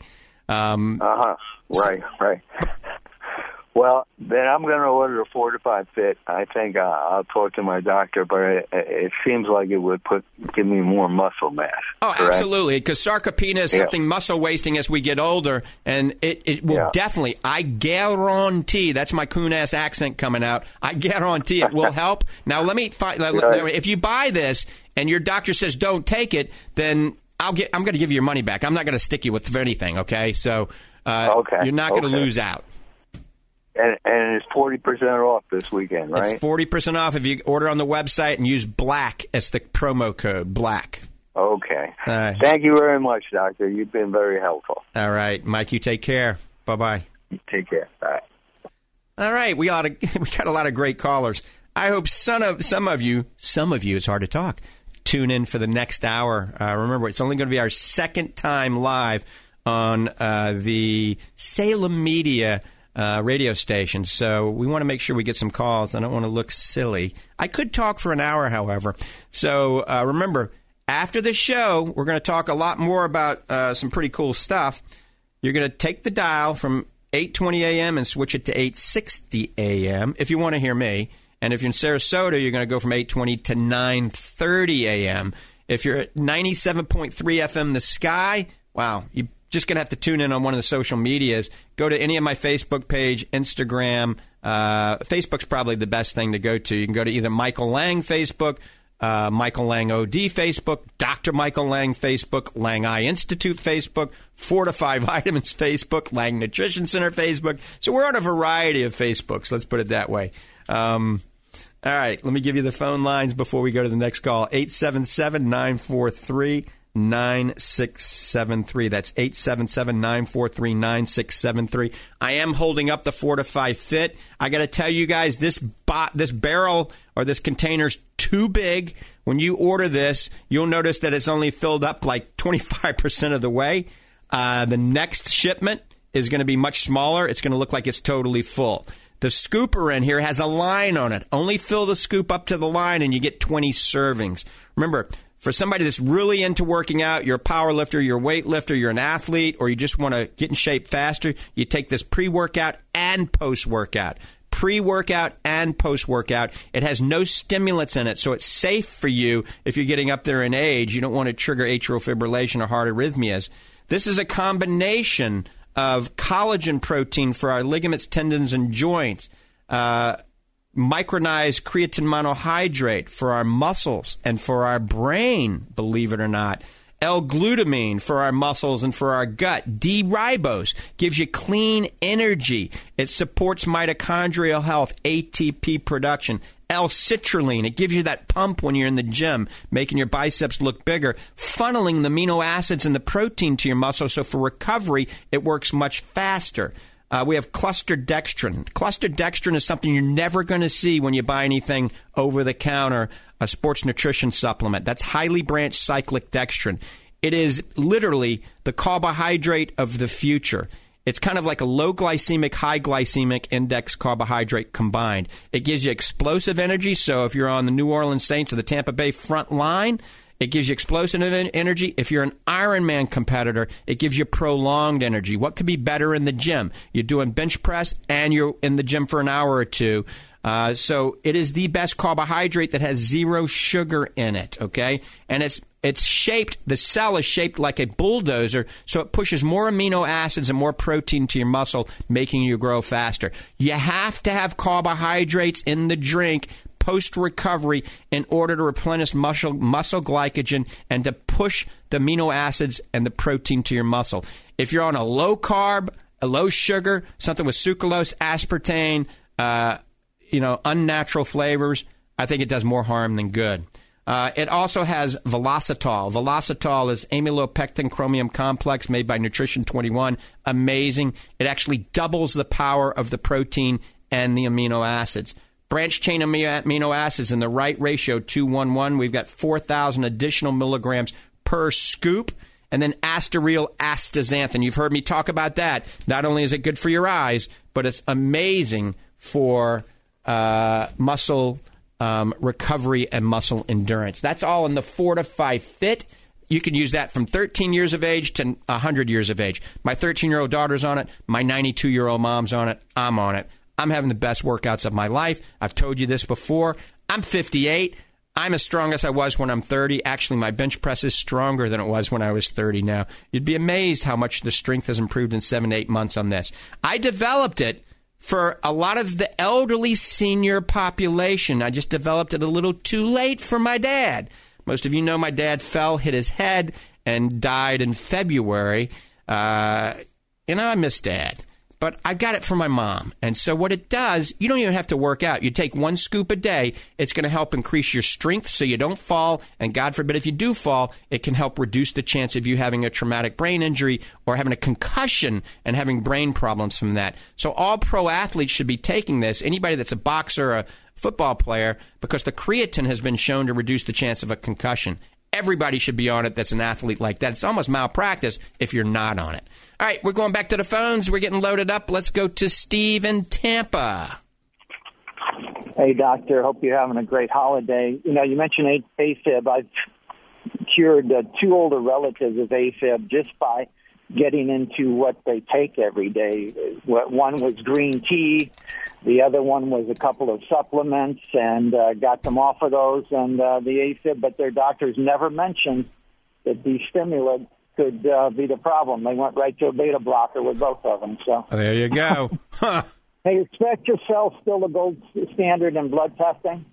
Um, uh huh. Right. So, right. Well, then I'm going to order a fortified fit. I think I'll talk to my doctor, but it, it, seems like it would put give me more muscle mass. Oh, correct? absolutely, because sarcopenia is something yeah. muscle wasting as we get older, and it, it will yeah. definitely. I guarantee that's my coon ass accent coming out. I guarantee it will help. now, let me find. If you buy this and your doctor says don't take it, then I'll get. I'm going to give you your money back. I'm not going to stick you with anything. Okay, so uh, okay. you're not going to okay. lose out. And, and it's 40% off this weekend, right? It's 40% off if you order on the website and use black as the promo code, black. Okay. Thank you very much, Doctor. You've been very helpful. All right. Mike, you take care. Bye bye. Take care. Bye. All right. We got, a, we got a lot of great callers. I hope some of, some of you, some of you, it's hard to talk, tune in for the next hour. Uh, remember, it's only going to be our second time live on uh, the Salem Media uh, radio stations. So we want to make sure we get some calls. I don't want to look silly. I could talk for an hour, however. So uh, remember, after the show, we're going to talk a lot more about uh, some pretty cool stuff. You're going to take the dial from 8:20 a.m. and switch it to 8:60 a.m. if you want to hear me. And if you're in Sarasota, you're going to go from 8:20 to 9:30 a.m. If you're at 97.3 FM, the sky, wow, you just going to have to tune in on one of the social medias. Go to any of my Facebook page, Instagram. Uh, Facebook's probably the best thing to go to. You can go to either Michael Lang Facebook, uh, Michael Lang OD Facebook, Dr. Michael Lang Facebook, Lang Eye Institute Facebook, Fortify Vitamins Facebook, Lang Nutrition Center Facebook. So we're on a variety of Facebooks. Let's put it that way. Um, all right, let me give you the phone lines before we go to the next call. 877 943 9673. That's 877 943 9673. I am holding up the Fortify Fit. I got to tell you guys, this bot, this barrel or this container's too big. When you order this, you'll notice that it's only filled up like 25% of the way. Uh, the next shipment is going to be much smaller. It's going to look like it's totally full. The scooper in here has a line on it. Only fill the scoop up to the line and you get 20 servings. Remember, for somebody that's really into working out, you're a power lifter, you're a weight lifter, you're an athlete, or you just want to get in shape faster, you take this pre workout and post workout. Pre workout and post workout. It has no stimulants in it, so it's safe for you if you're getting up there in age. You don't want to trigger atrial fibrillation or heart arrhythmias. This is a combination of collagen protein for our ligaments, tendons, and joints. Uh, micronized creatine monohydrate for our muscles and for our brain, believe it or not. L-glutamine for our muscles and for our gut. D-ribose gives you clean energy. It supports mitochondrial health, ATP production. L-citrulline, it gives you that pump when you're in the gym, making your biceps look bigger, funneling the amino acids and the protein to your muscle so for recovery it works much faster. Uh, we have cluster dextrin. Cluster dextrin is something you're never going to see when you buy anything over the counter, a sports nutrition supplement. That's highly branched cyclic dextrin. It is literally the carbohydrate of the future. It's kind of like a low glycemic, high glycemic index carbohydrate combined. It gives you explosive energy. So if you're on the New Orleans Saints or the Tampa Bay front line, it gives you explosive energy. If you're an Ironman competitor, it gives you prolonged energy. What could be better in the gym? You're doing bench press and you're in the gym for an hour or two. Uh, so it is the best carbohydrate that has zero sugar in it. Okay, and it's it's shaped. The cell is shaped like a bulldozer, so it pushes more amino acids and more protein to your muscle, making you grow faster. You have to have carbohydrates in the drink post recovery in order to replenish muscle, muscle glycogen and to push the amino acids and the protein to your muscle. If you're on a low carb, a low sugar, something with sucralose, aspartame, uh, you know, unnatural flavors, I think it does more harm than good. Uh, it also has Velocitol. Velocitol is amylopectin chromium complex made by Nutrition 21. Amazing. It actually doubles the power of the protein and the amino acids. Branch chain amino acids in the right ratio, 211. We've got 4,000 additional milligrams per scoop. And then AstaReal astaxanthin. You've heard me talk about that. Not only is it good for your eyes, but it's amazing for uh, muscle um, recovery and muscle endurance. That's all in the Fortify Fit. You can use that from 13 years of age to 100 years of age. My 13 year old daughter's on it. My 92 year old mom's on it. I'm on it. I'm having the best workouts of my life. I've told you this before. I'm 58. I'm as strong as I was when I'm 30. Actually, my bench press is stronger than it was when I was 30 now. You'd be amazed how much the strength has improved in seven, eight months on this. I developed it for a lot of the elderly senior population. I just developed it a little too late for my dad. Most of you know my dad fell, hit his head, and died in February. Uh, you know, I miss dad but I got it from my mom. And so what it does, you don't even have to work out. You take one scoop a day. It's going to help increase your strength so you don't fall. And God forbid if you do fall, it can help reduce the chance of you having a traumatic brain injury or having a concussion and having brain problems from that. So all pro athletes should be taking this. Anybody that's a boxer, a football player, because the creatine has been shown to reduce the chance of a concussion. Everybody should be on it that's an athlete like that. It's almost malpractice if you're not on it. All right, we're going back to the phones. We're getting loaded up. Let's go to Steve in Tampa. Hey, doctor. Hope you're having a great holiday. You know, you mentioned AFib. I've cured uh, two older relatives of AFib just by getting into what they take every day. One was green tea. The other one was a couple of supplements and uh, got them off of those and uh, the AFib, but their doctors never mentioned that the stimulant could uh, be the problem. They went right to a beta blocker with both of them. So there you go. Huh. Hey, is SpectraCell still the gold standard in blood testing?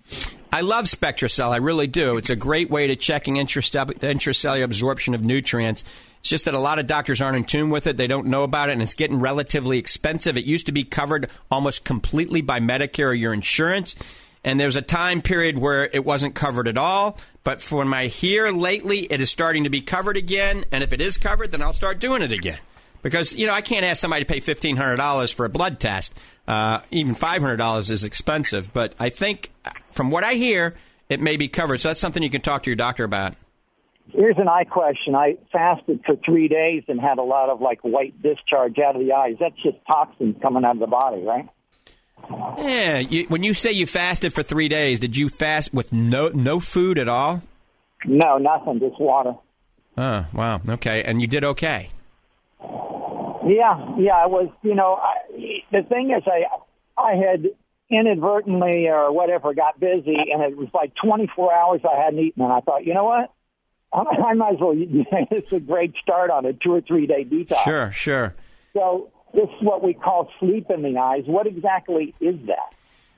I love SpectraCell. I really do. It's a great way to checking intracellular absorption of nutrients. It's just that a lot of doctors aren't in tune with it. They don't know about it, and it's getting relatively expensive. It used to be covered almost completely by Medicare or your insurance. And there's a time period where it wasn't covered at all. But for my here lately, it is starting to be covered again. And if it is covered, then I'll start doing it again. Because, you know, I can't ask somebody to pay $1,500 for a blood test. Uh, even $500 is expensive. But I think, from what I hear, it may be covered. So that's something you can talk to your doctor about. Here's an eye question. I fasted for three days and had a lot of like white discharge out of the eyes. That's just toxins coming out of the body, right? Yeah. You, when you say you fasted for three days, did you fast with no no food at all? No, nothing, just water. Oh, wow. Okay. And you did okay. Yeah, yeah. I was, you know, I, the thing is, I I had inadvertently or whatever got busy, and it was like 24 hours I hadn't eaten, and I thought, you know what? I, might as well. it's a great start on a two or three day detox. Sure, sure. So this is what we call sleep in the eyes. What exactly is that?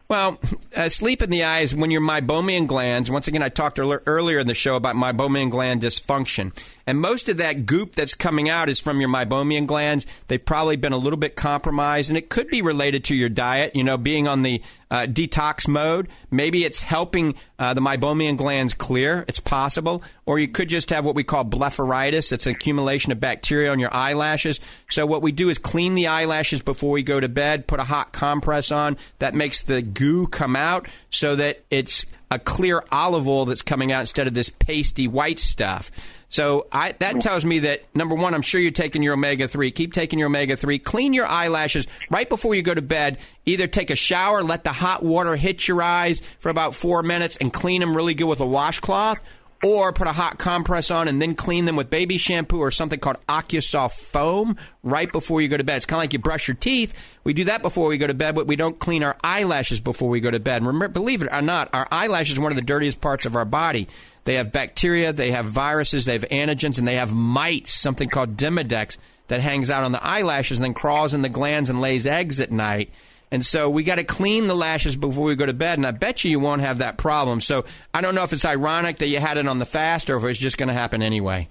Well, uh, sleep in the eyes when your meibomian glands. Once again, I talked earlier in the show about meibomian gland dysfunction, and most of that goop that's coming out is from your meibomian glands. They've probably been a little bit compromised, and it could be related to your diet. You know, being on the uh, detox mode, maybe it's helping uh, the meibomian glands clear. It's possible, or you could just have what we call blepharitis. It's an accumulation of bacteria on your eyelashes. So what we do is clean the eyelashes before we go to bed. Put a hot compress on that makes the goo come out, so that it's a clear olive oil that's coming out instead of this pasty white stuff. So I, that mm. tells me that number one, I'm sure you're taking your omega three. Keep taking your omega three. Clean your eyelashes right before you go to bed. Either take a shower, let the hot water hit your eyes for about four minutes, and clean them really good with a washcloth. Or put a hot compress on and then clean them with baby shampoo or something called OcuSoft foam right before you go to bed. It's kind of like you brush your teeth. We do that before we go to bed, but we don't clean our eyelashes before we go to bed. Remember, believe it or not, our eyelashes are one of the dirtiest parts of our body. They have bacteria, they have viruses, they have antigens, and they have mites, something called Demodex, that hangs out on the eyelashes and then crawls in the glands and lays eggs at night. And so we got to clean the lashes before we go to bed. And I bet you you won't have that problem. So I don't know if it's ironic that you had it on the fast or if it's just going to happen anyway.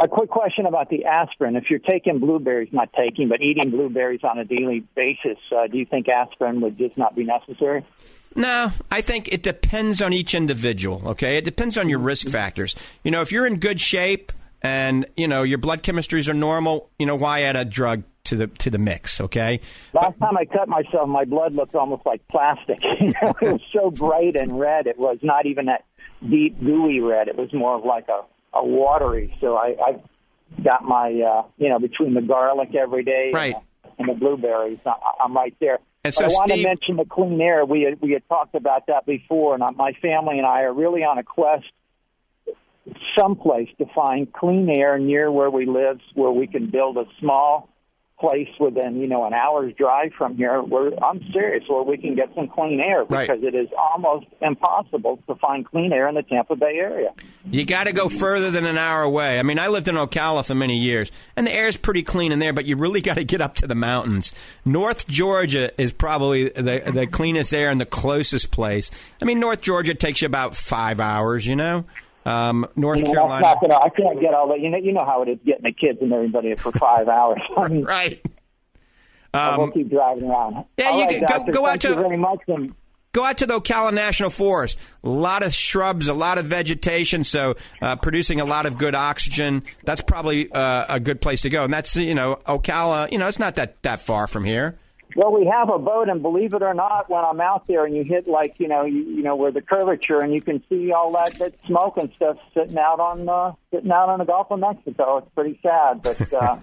A quick question about the aspirin. If you're taking blueberries, not taking, but eating blueberries on a daily basis, uh, do you think aspirin would just not be necessary? No, I think it depends on each individual. Okay, it depends on your risk factors. You know, if you're in good shape and you know your blood chemistries are normal, you know why add a drug to the to the mix? Okay. Last time I cut myself, my blood looked almost like plastic. it was so bright and red. It was not even that deep gooey red. It was more of like a a watery. So I I got my uh, you know between the garlic every day, right. and, and the blueberries. I, I'm right there. And so I want Steve- to mention the clean air. We had, we had talked about that before, and my family and I are really on a quest someplace to find clean air near where we live, where we can build a small place within you know an hour's drive from here. Where I'm serious, where we can get some clean air Right. because it is almost impossible to find clean air in the Tampa Bay area. You got to go further than an hour away. I mean, I lived in Ocala for many years, and the air's pretty clean in there, but you really got to get up to the mountains. North Georgia is probably the the cleanest air and the closest place. I mean, North Georgia takes you about five hours. You know, um, North You know, Carolina. that's not gonna, I can't get all that. You know, you know how it is getting the kids and everybody for five hours. I mean, right. Um, keep driving around. yeah, All you right, can go- go out to- very much. And Go out to the Ocala National Forest. A lot of shrubs, a lot of vegetation, so uh, producing a lot of good oxygen. That's probably uh, a good place to go. And that's you know Ocala. You know, it's not that that far from here. Well, we have a boat, and believe it or not, when I'm out there and you hit like you know you, you know where the curvature, and you can see all that, that smoke and stuff sitting out on uh, sitting out on the Gulf of Mexico. It's pretty sad, but uh,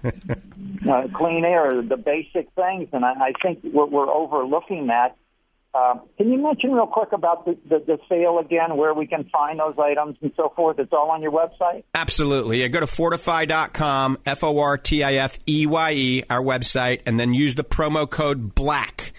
uh, clean air, the basic things, and I, I think we're, we're overlooking that. Uh, can you mention real quick about the, the, the sale again, where we can find those items and so forth? It's all on your website. Absolutely. Yeah, go to fortifeye.com, F O R T I F E Y E, our website, and then use the promo code BLACK.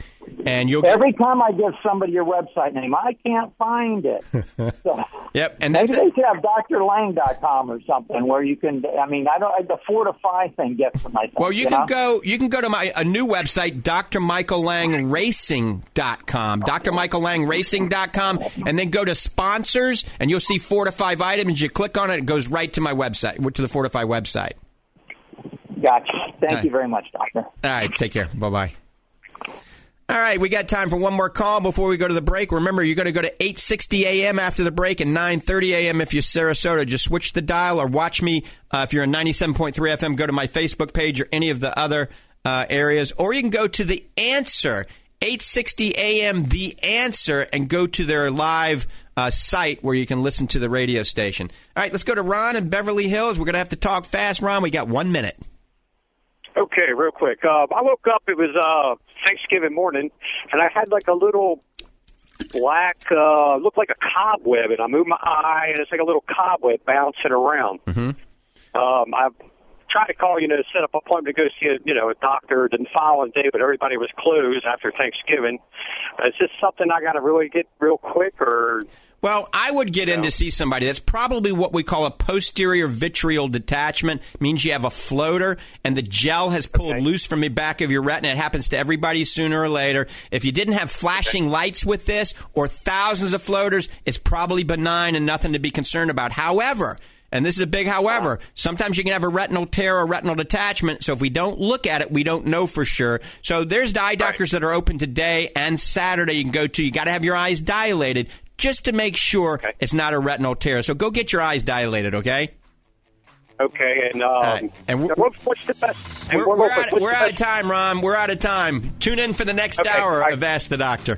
And you'll. Every time I give somebody your website name, I can't find it. So, Yep. And maybe that's they it. should have drlang.com or something where you can. I mean, I don't. The Fortify thing gets for myself. Well, you can know? go. You can go to my a new website, drmichaellangracing.com, drmichaellangracing.com, and then go to sponsors, and you'll see Fortify vitamins. You click on it, it goes right to my website, to the Fortify website. Gotcha. Thank right. you very much, Doctor. All right, take care. Bye bye. All right, we got time for one more call before we go to the break. Remember, you're going to go to 8:60 a.m. after the break and 9:30 a.m. if you're Sarasota. Just switch the dial or watch me uh, if you're in 97.3 FM. Go to my Facebook page or any of the other uh, areas, or you can go to the Answer 8:60 a.m. The Answer and go to their live uh, site where you can listen to the radio station. All right, let's go to Ron in Beverly Hills. We're going to have to talk fast, Ron. We got one minute. Okay, real quick. Uh, I woke up. It was uh, Thanksgiving morning, and I had like a little black, uh, looked like a cobweb, and I moved my eye, and it's like a little cobweb bouncing around. Mm-hmm. Um, I tried to call, you know, to set up an appointment to go see a, you know, a doctor the following day, but everybody was closed after Thanksgiving. Uh, is this something I got to really get real quick, or Well, I would get in to see somebody. That's probably what we call a posterior vitreal detachment. means you have a floater and the gel has pulled loose from the back of your retina. It happens to everybody sooner or later. If you didn't have flashing lights with this or thousands of floaters, it's probably benign and nothing to be concerned about. However, and this is a big however. Sometimes you can have a retinal tear or retinal detachment. So if we don't look at it, we don't know for sure. So there's eye doctors that are open today and Saturday. You can go to. You got to have your eyes dilated just to make sure it's not a retinal tear. So go get your eyes dilated. Okay. okay? And um, right. And what's the best? and We're, we're, out, we're out of time, Ron. We're out of time. Tune in for the next Okay, hour I- of Ask the Doctor.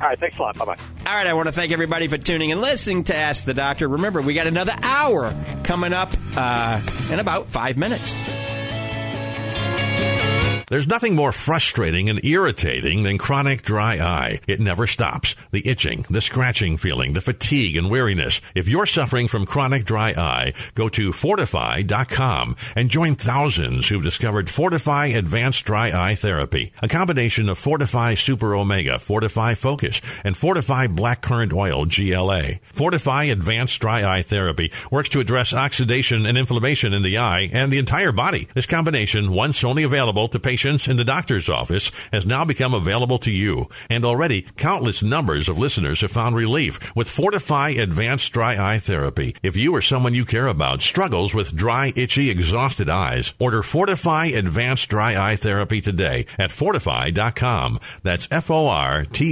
All right, thanks a lot. Bye bye. All right, I want to thank everybody for tuning and listening to Ask the Doctor. Remember, we got another hour coming up uh, in about five minutes. There's nothing more frustrating and irritating than chronic dry eye. It never stops. The itching, the scratching feeling, the fatigue and weariness. If you're suffering from chronic dry eye, go to fortifeye.com and join thousands who've discovered Fortify Advanced Dry Eye Therapy, a combination of Fortify Super Omega, Fortify Focus, and Fortify Black Currant Oil GLA. Fortify Advanced Dry Eye Therapy works to address oxidation and inflammation in the eye and the entire body. This combination, once only available to patients in the doctor's office, has now become available to you. And already, countless numbers of listeners have found relief with Fortify Advanced Dry Eye Therapy. If you or someone you care about struggles with dry, itchy, exhausted eyes, order Fortify Advanced Dry Eye Therapy today at fortifeye.com. That's F-O-R-T-I-F-E-Y-E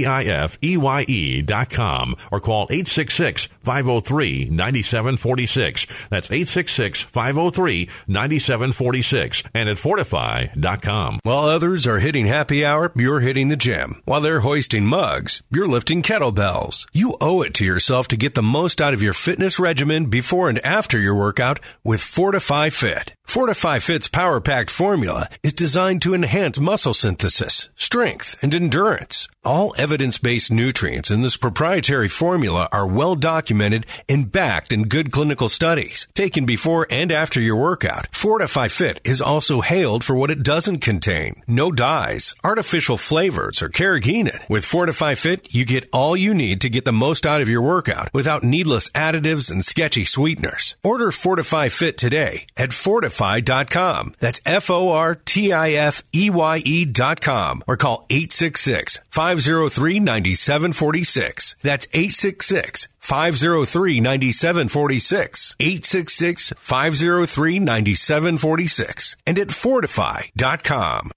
E dot com or call 866-503-9746. That's 866-503-9746 and at fortifeye.com. While others are hitting happy hour, you're hitting the gym. While they're hoisting mugs, you're lifting kettlebells. You owe it to yourself to get the most out of your fitness regimen before and after your workout with Fortify Fit. Fortify Fit's power packed formula is designed to enhance muscle synthesis, strength, and endurance. All evidence based nutrients in this proprietary formula are well documented and backed in good clinical studies. Taken before and after your workout, Fortify Fit is also hailed for what it doesn't contain no dyes, artificial flavors, or carrageenan. With Fortify Fit, you get all you need to get the most out of your workout without needless additives and sketchy sweeteners. Order Fortify Fit today at fortifeye.com. That's F O R T I F E Y E dot com or call 866 503 9746. That's 866 503 9746. 866 503 9746. And at fortifeye.com.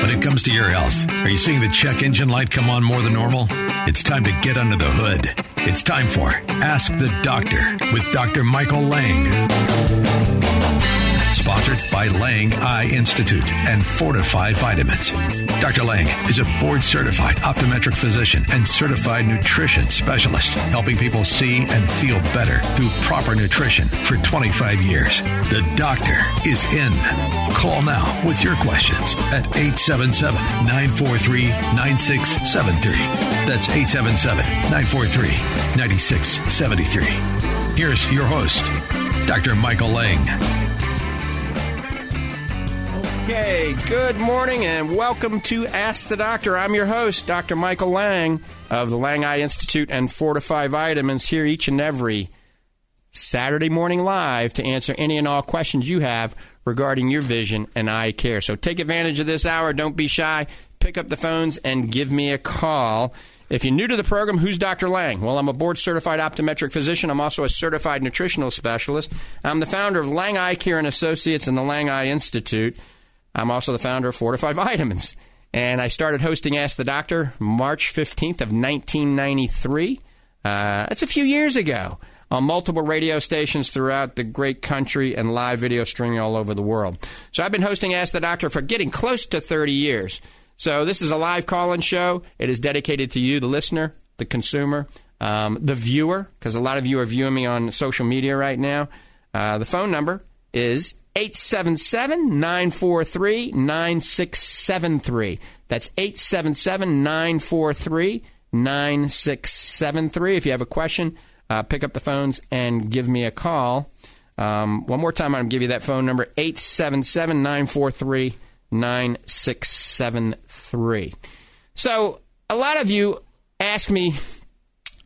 When it comes to your health, are you seeing the check engine light come on more than normal? It's time to get under the hood. It's time for Ask the Doctor with Dr. Michael Lang. Sponsored by Lang Eye Institute and Fortify Vitamins. Dr. Lang is a board certified optometric physician and certified nutrition specialist, helping people see and feel better through proper nutrition for 25 years. The doctor is in. Call now with your questions at 877 943 9673. That's 877 943 9673. Here's your host, Dr. Michael Lang. Okay, good morning and welcome to Ask the Doctor. I'm your host, Dr. Michael Lang of the Lang Eye Institute and Fortify Vitamins here each and every Saturday morning live to answer any and all questions you have regarding your vision and eye care. So take advantage of this hour. Don't be shy. Pick up the phones and give me a call. If you're new to the program, who's Dr. Lang? Well, I'm a board certified optometric physician. I'm also a certified nutritional specialist. I'm the founder of Lang Eye Care and Associates and the Lang Eye Institute. I'm also the founder of Fortify Vitamins. And I started hosting Ask the Doctor March 15th of 1993. Uh, that's a few years ago on multiple radio stations throughout the great country and live video streaming all over the world. So I've been hosting Ask the Doctor for getting close to 30 years. So this is a live call-in show. It is dedicated to you, the listener, the consumer, um, the viewer, because a lot of you are viewing me on social media right now. Uh, the phone number is 877 943 9673. That's 877 943 9673. If you have a question, uh, pick up the phones and give me a call. Um, one more time, I'm going to give you that phone number 877 943 9673. So, a lot of you ask me,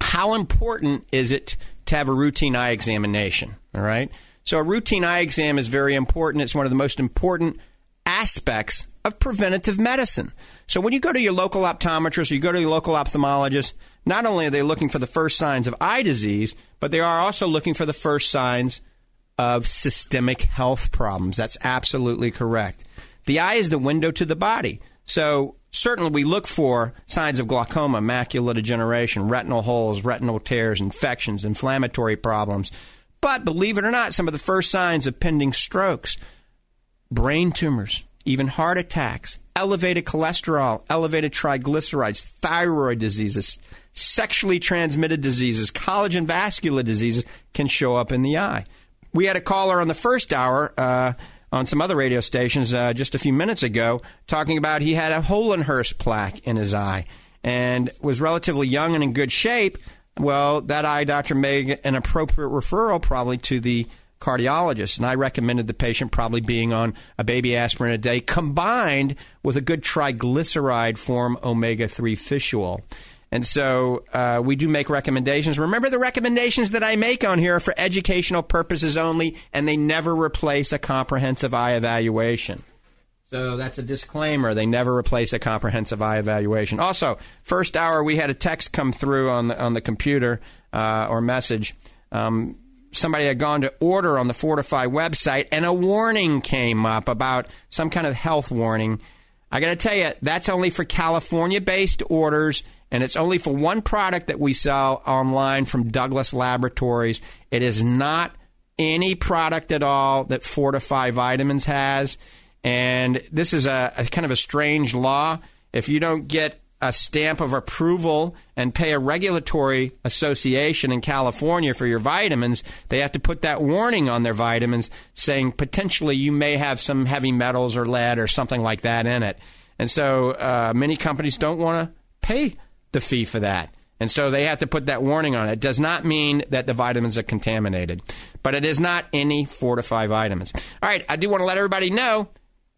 how important is it to have a routine eye examination? All right. So, a routine eye exam is very important. It's one of the most important aspects of preventative medicine. So, when you go to your local optometrist or you go to your local ophthalmologist, not only are they looking for the first signs of eye disease, but they are also looking for the first signs of systemic health problems. That's absolutely correct. The eye is the window to the body. So, certainly we look for signs of glaucoma, macular degeneration, retinal holes, retinal tears, infections, inflammatory problems. But believe it or not, some of the first signs of pending strokes, brain tumors, even heart attacks, elevated cholesterol, elevated triglycerides, thyroid diseases, sexually transmitted diseases, collagen vascular diseases can show up in the eye. We had a caller on the first hour. Uh, on some other radio stations uh, just a few minutes ago talking about he had a Hollenhorst plaque in his eye and was relatively young and in good shape. Well, that eye doctor made an appropriate referral probably to the cardiologist, and I recommended the patient probably being on a baby aspirin a day combined with a good triglyceride form omega 3 fish oil. And so uh, we do make recommendations. Remember, the recommendations that I make on here are for educational purposes only, and they never replace a comprehensive eye evaluation. So that's a disclaimer. They never replace a comprehensive eye evaluation. Also, first hour we had a text come through on the on the computer uh, or message. Um, somebody had gone to order on the Fortify website, and a warning came up about some kind of health warning. I got to tell you, that's only for California-based orders and it's only for one product that we sell online from Douglas Laboratories. It is not any product at all that Fortify Vitamins has. And this is a, a, kind of a strange law. If you don't get a stamp of approval and pay a regulatory association in California for your vitamins, they have to put that warning on their vitamins saying potentially you may have some heavy metals or lead or something like that in it. And so uh, many companies don't want to pay the fee for that. And so they have to put that warning on it. it. Does not mean that the vitamins are contaminated, but it is not any fortified vitamins. All right, I do want to let everybody know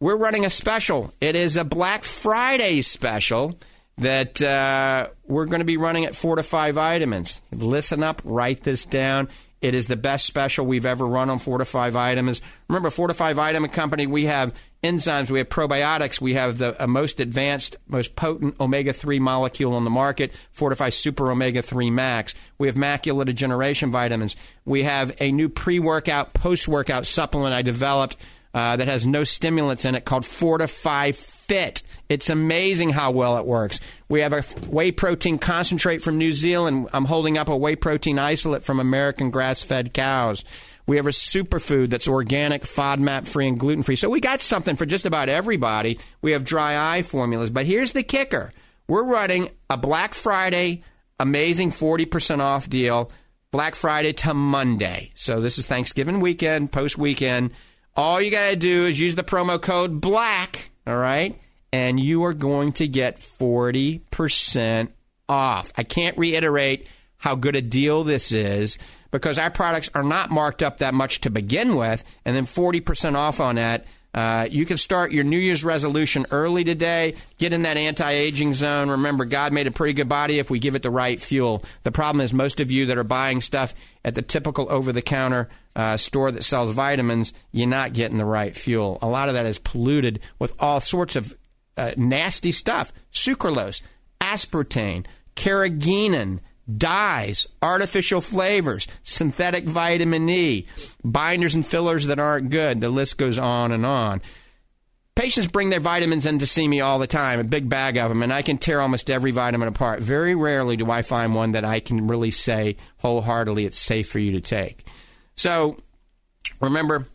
we're running a special. It is a Black Friday special that uh, we're going to be running at Fortify Vitamins. Listen up, write this down. It is the best special we've ever run on Fortify Vitamins. Remember, Fortify Vitamin Company, we have enzymes, we have probiotics, we have the uh, most advanced, most potent omega 3 molecule on the market, Fortify Super Omega 3 Max. We have macular degeneration vitamins. We have a new pre workout, post workout supplement I developed uh, that has no stimulants in it called Fortify Fit. It's amazing how well it works. We have a whey protein concentrate from New Zealand. I'm holding up a whey protein isolate from American grass fed cows. We have a superfood that's organic, FODMAP free, and gluten free. So we got something for just about everybody. We have dry eye formulas. But here's the kicker we're running a Black Friday amazing 40% off deal, Black Friday to Monday. So this is Thanksgiving weekend, post weekend. All you got to do is use the promo code BLACK, all right? and you are going to get 40% off. I can't reiterate how good a deal this is because our products are not marked up that much to begin with, and then 40% off on that. Uh, you can start your New Year's resolution early today. Get in that anti aging zone. Remember, God made a pretty good body if we give it the right fuel. The problem is, most of you that are buying stuff at the typical over the counter uh, store that sells vitamins, you're not getting the right fuel. A lot of that is polluted with all sorts of uh, nasty stuff sucralose, aspartame, carrageenan, dyes, artificial flavors, synthetic vitamin E, binders and fillers that aren't good. The list goes on and on. Patients bring their vitamins in to see me all the time, a big bag of them, and I can tear almost every vitamin apart. Very rarely do I find one that I can really say wholeheartedly it's safe for you to take. So remember,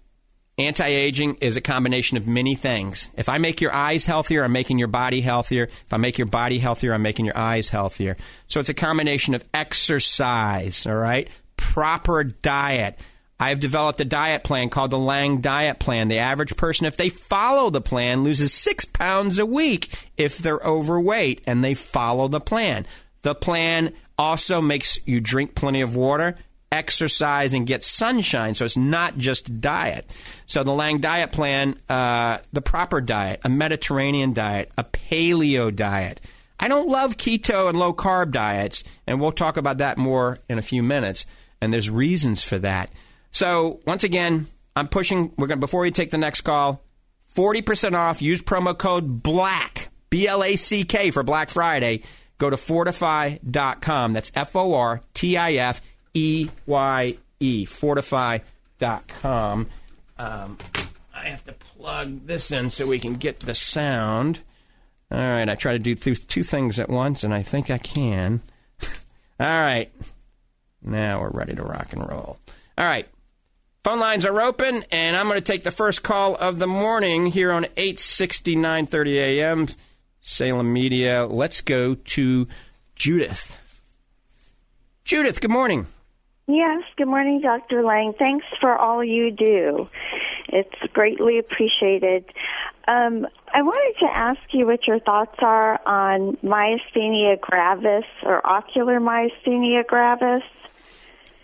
Anti aging is a combination of many things. If I make your eyes healthier, I'm making your body healthier. If I make your body healthier, I'm making your eyes healthier. So it's a combination of exercise, all right? Proper diet. I have developed a diet plan called the Lang Diet Plan. The average person, if they follow the plan, loses six pounds a week if they're overweight and they follow the plan. The plan also makes you drink plenty of water, exercise, and get sunshine. So it's not just diet. So the Lang Diet Plan, uh, the proper diet, a Mediterranean diet, a paleo diet. I don't love keto and low carb diets, and we'll talk about that more in a few minutes. And there's reasons for that. So once again, I'm pushing. We're going before we take the next call. Forty percent off. Use promo code BLACK B L A C K for Black Friday. Go to fortifeye.com. That's F O R T I F E Y E. Fortifeye.com. Um, I have to plug this in so we can get the sound. All right, I try to do two things at once, and I think I can. All right, now we're ready to rock and roll. All right, Phone lines are open, and I'm going to take the first call of the morning here on 8:69:30 a.m. Salem Media. Let's go to Judith. Judith, good morning. Yes, good morning, Dr. Lang. Thanks for all you do. It's greatly appreciated. Um, I wanted to ask you what your thoughts are on myasthenia gravis or ocular myasthenia gravis.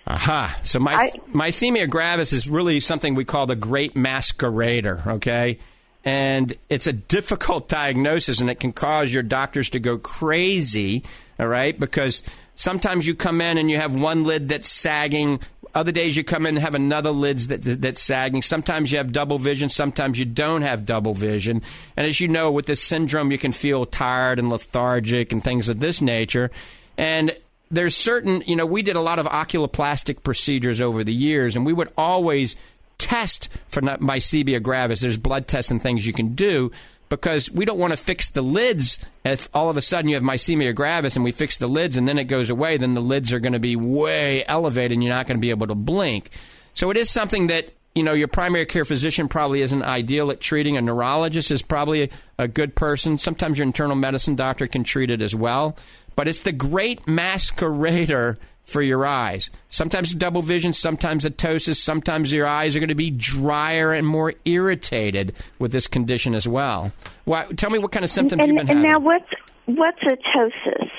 Aha. So my, I- myasthenia gravis is really something we call the great masquerader, okay? And it's a difficult diagnosis and it can cause your doctors to go crazy, all right? Because sometimes you come in and you have one lid that's sagging. Other days you come in and have another lid that, that, that's sagging. Sometimes you have double vision. Sometimes you don't have double vision. And as you know, with this syndrome, you can feel tired and lethargic and things of this nature. And there's certain, you know, we did a lot of oculoplastic procedures over the years, and we would always test for myasthenia gravis. There's blood tests and things you can do because we don't want to fix the lids. If all of a sudden you have myasthenia gravis and we fix the lids and then it goes away, then the lids are going to be way elevated and you're not going to be able to blink. So it is something that you know your primary care physician probably isn't ideal at treating. A neurologist is probably a good person. Sometimes your internal medicine doctor can treat it as well. But it's the great masquerader for your eyes. Sometimes double vision, sometimes ptosis, sometimes your eyes are going to be drier and more irritated with this condition as well. Why, tell me what kind of symptoms and, you've been and having. now, what's what's ptosis?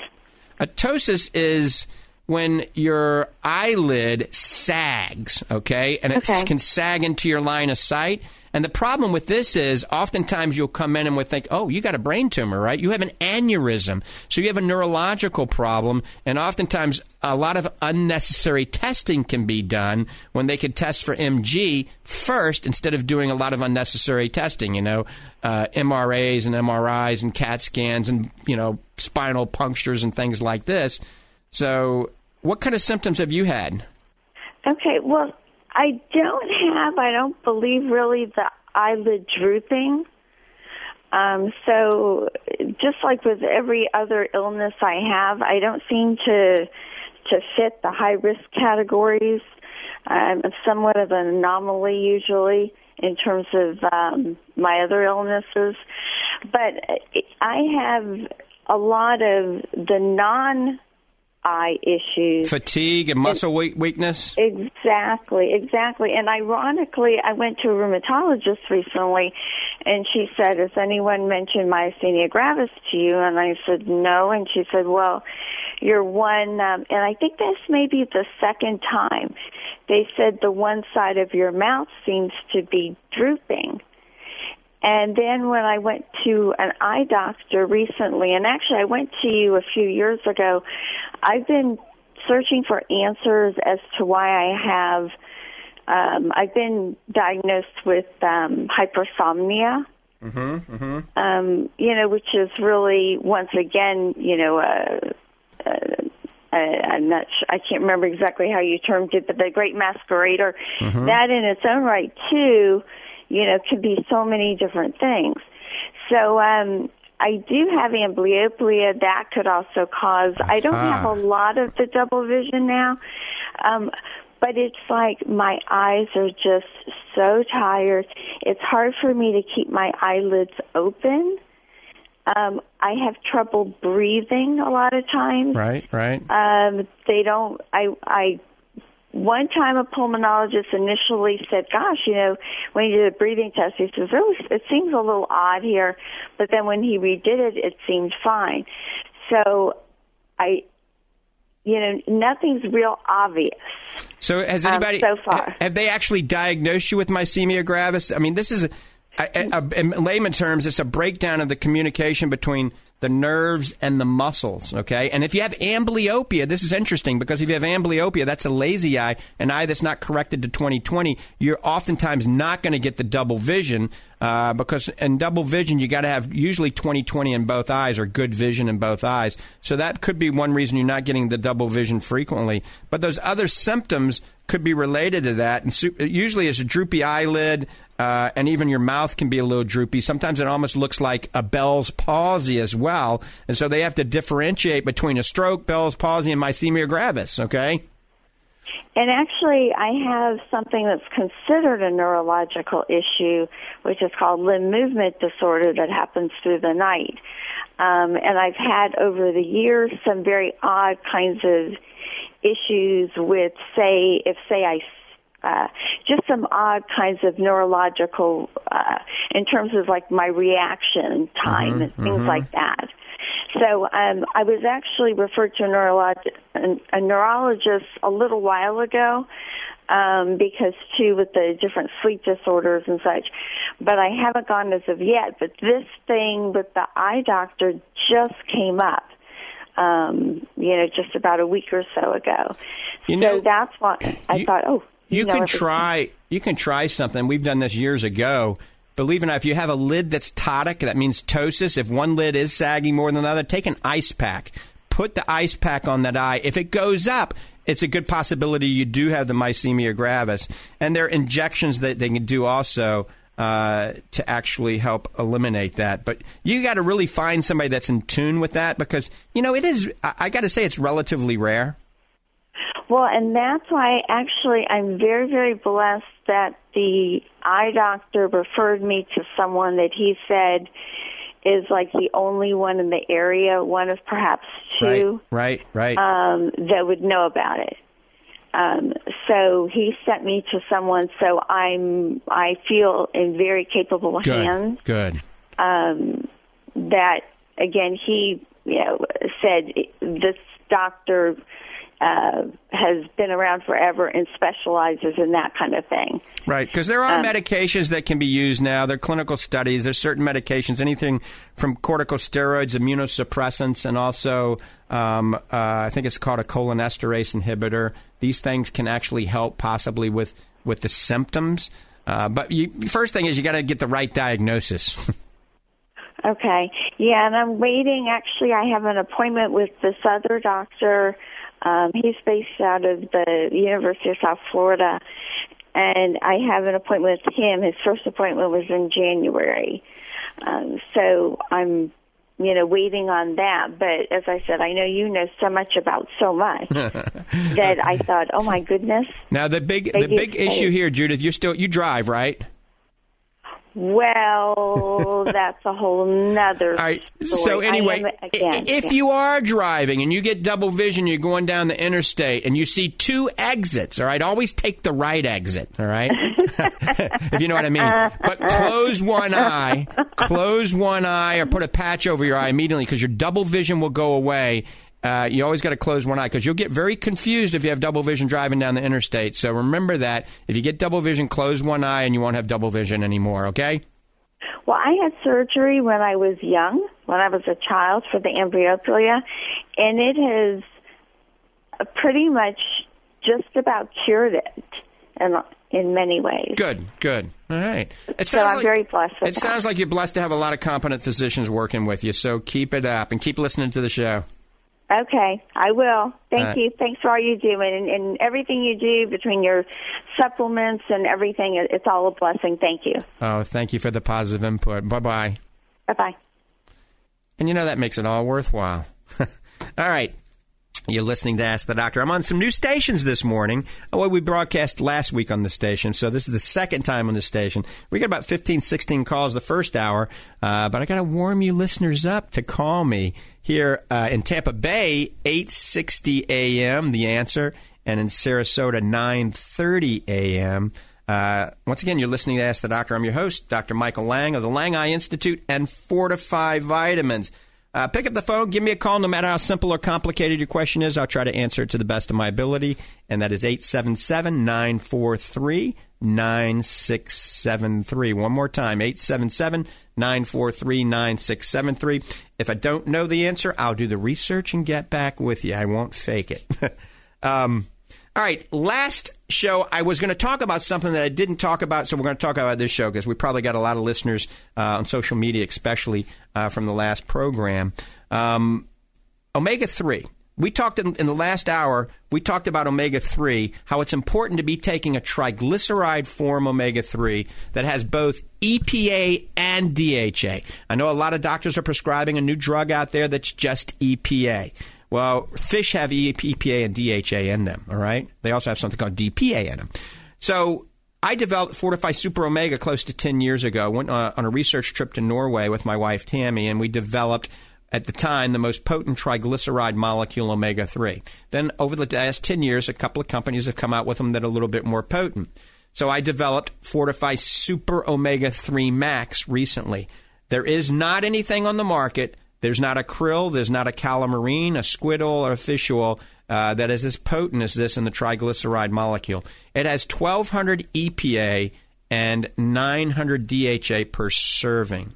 Ptosis is when your eyelid sags, okay? And it Okay. can sag into your line of sight. And the problem with this is oftentimes you'll come in and would think, oh, you got a brain tumor, right? You have an aneurysm. So you have a neurological problem. And oftentimes a lot of unnecessary testing can be done when they could test for MG first instead of doing a lot of unnecessary testing, you know, uh, MRAs and MRIs and CAT scans and, you know, spinal punctures and things like this. So, what kind of symptoms have you had? Okay, well, I don't have, I don't believe really the eyelid drooping. Um, so, just like with every other illness I have, I don't seem to to fit the high risk categories. I'm somewhat of an anomaly usually in terms of um, my other illnesses, but I have a lot of the non eye issues. Fatigue and muscle we- weakness? Exactly, exactly. And ironically, I went to a rheumatologist recently, and she said, "Has anyone mentioned myasthenia gravis to you?" And I said, "No." And she said, "Well, you're one." Um, and I think this may be the second time. They said the one side of your mouth seems to be drooping. And then when I went to an eye doctor recently, and actually I went to you a few years ago, I've been searching for answers as to why I have. Um, I've been diagnosed with um, hypersomnia. Mm-hmm. Mm-hmm. Um, you know, which is really once again, you know, uh, uh, uh, I'm not. Sure, I can't remember exactly how you termed it, but the great masquerader. Mhm. That in its own right, too, you know, could be so many different things. So um, I do have amblyopia. That could also cause. I don't have a lot of the double vision now, um, but it's like my eyes are just so tired. It's hard for me to keep my eyelids open. Um, I have trouble breathing a lot of times. Right, right. Um, they don't. I I one time a pulmonologist initially said, "Gosh, you know, when he did a breathing test, he says, "Oh, it seems a little odd here," but then when he redid it, it seemed fine. So, I, you know, nothing's real obvious. So has um, anybody so far? have they actually diagnosed you with myasthenia gravis? I mean, this is a, a, a, in layman terms, it's a breakdown of the communication between the nerves and the muscles. Okay, and if you have amblyopia, this is interesting because if you have amblyopia, that's a lazy eye, an eye that's not corrected to 20/20. You're oftentimes not going to get the double vision uh, because in double vision you got to have usually 20/20 in both eyes or good vision in both eyes. So that could be one reason you're not getting the double vision frequently. But those other symptoms could be related to that. And su- usually it's a droopy eyelid, uh, and even your mouth can be a little droopy. Sometimes it almost looks like a Bell's palsy as well. And so they have to differentiate between a stroke, Bell's palsy, and myasthenia gravis, okay? And actually, I have something that's considered a neurological issue, which is called limb movement disorder that happens through the night. Um, and I've had over the years some very odd kinds of issues with, say, if say I uh, just some odd kinds of neurological, uh, in terms of like my reaction time Mhm, and things mhm. like that. So um, I was actually referred to a, neurolog- a, a neurologist a little while ago um, because too with the different sleep disorders and such. But I haven't gone as of yet. But this thing with the eye doctor just came up. Um, you know, just about a week or so ago. You so know, that's why I thought, oh, You know can try. You can try something. We've done this years ago. Believe it or not, if you have a lid that's ptotic, that means ptosis. If one lid is sagging more than the other, take an ice pack. Put the ice pack on that eye. If it goes up, it's a good possibility you do have the myasthenia gravis. And there are injections that they can do also uh, to actually help eliminate that. But you got to really find somebody that's in tune with that because you know it is. I got to say it's relatively rare. Well, and that's why actually I'm very, very blessed that the eye doctor referred me to someone that he said is like the only one in the area, one of perhaps two, Right, right, right. um, that would know about it. Um, so he sent me to someone. So I'm, I feel in very capable good, hands. good. Um, that again, he you know said this doctor uh, has been around forever and specializes in that kind of thing. Right, because there are Um, medications that can be used now. There are clinical studies. There's certain medications, anything from corticosteroids, immunosuppressants, and also um, uh, I think it's called a cholinesterase inhibitor. These things can actually help possibly with with the symptoms. Uh, but you, first thing is you got to get the right diagnosis. Okay. Yeah, and I'm waiting. Actually, I have an appointment with this other doctor. Um, he's based out of the University of South Florida, and I have an appointment with him. His first appointment was in January. Um, so I'm, you know, waiting on that. But as I said, I know you know so much about so much that I thought, oh my goodness. now the big the big issue here, Judith, You're still you drive, right? Well, that's a whole nother. All right. story. So anyway, am- again, if you are driving and you get double vision, you're going down the interstate and you see two exits. All right, always take the right exit. All right, if you know what I mean. But close one eye, close one eye, or put a patch over your eye immediately because your double vision will go away. Uh, you always got to close one eye because you'll get very confused if you have double vision driving down the interstate. So remember that if you get double vision, close one eye and you won't have double vision anymore. Okay. Well, I had surgery when I was young, when I was a child for the amblyopia, and it has uh, pretty much just about cured it in, in many ways. Good, good. All right. It So I'm like, very blessed with It that. sounds like you're blessed to have a lot of competent physicians working with you. So keep it up and keep listening to the show. Okay, I will. Thank Uh, you. Thanks for all you do and, and everything you do between your supplements and everything. It's all a blessing. Thank you. Oh, thank you for the positive input. Bye bye. Bye bye. And you know that makes it all worthwhile. all right. You're listening to Ask the Doctor. I'm on some new stations this morning. Well, we broadcast last week on the station, so this is the second time on the station. We got about 15, 16 calls the first hour, uh, but I got to warm you listeners up to call me here uh, in Tampa Bay, 860 a.m., the answer, and in Sarasota 9:30 a.m. Uh, once again, you're listening to Ask the Doctor. I'm your host, Dr. Michael Lang of the Lang Eye Institute and Fortify Vitamins. Uh, pick up the phone, give me a call, no matter how simple or complicated your question is. I'll try to answer it to the best of my ability. And that is 877 943 9673. One more time 877 943 9673. If I don't know the answer, I'll do the research and get back with you. I won't fake it. um, all right, last show I was going to talk about something that I didn't talk about, so we're going to talk about this show because we probably got a lot of listeners uh, on social media, especially uh, from the last program. Um, omega three. We talked in, in, the last hour. We talked about omega three, how it's important to be taking a triglyceride form omega three that has both EPA and DHA. I know a lot of doctors are prescribing a new drug out there that's just EPA. Well, fish have EPA and DHA in them, all right? They also have something called DPA in them. So I developed Fortify Super Omega close to 10 years ago. Went uh, on a research trip to Norway with my wife Tammy, and we developed at the time the most potent triglyceride molecule omega 3. Then over the last 10 years, a couple of companies have come out with them that are a little bit more potent. So I developed Fortify Super Omega 3 Max recently. There is not anything on the market there's not a krill, there's not a calamari, a squid oil, or a fish oil uh, that is as potent as this in the triglyceride molecule. It has 1,200 EPA and 900 DHA per serving.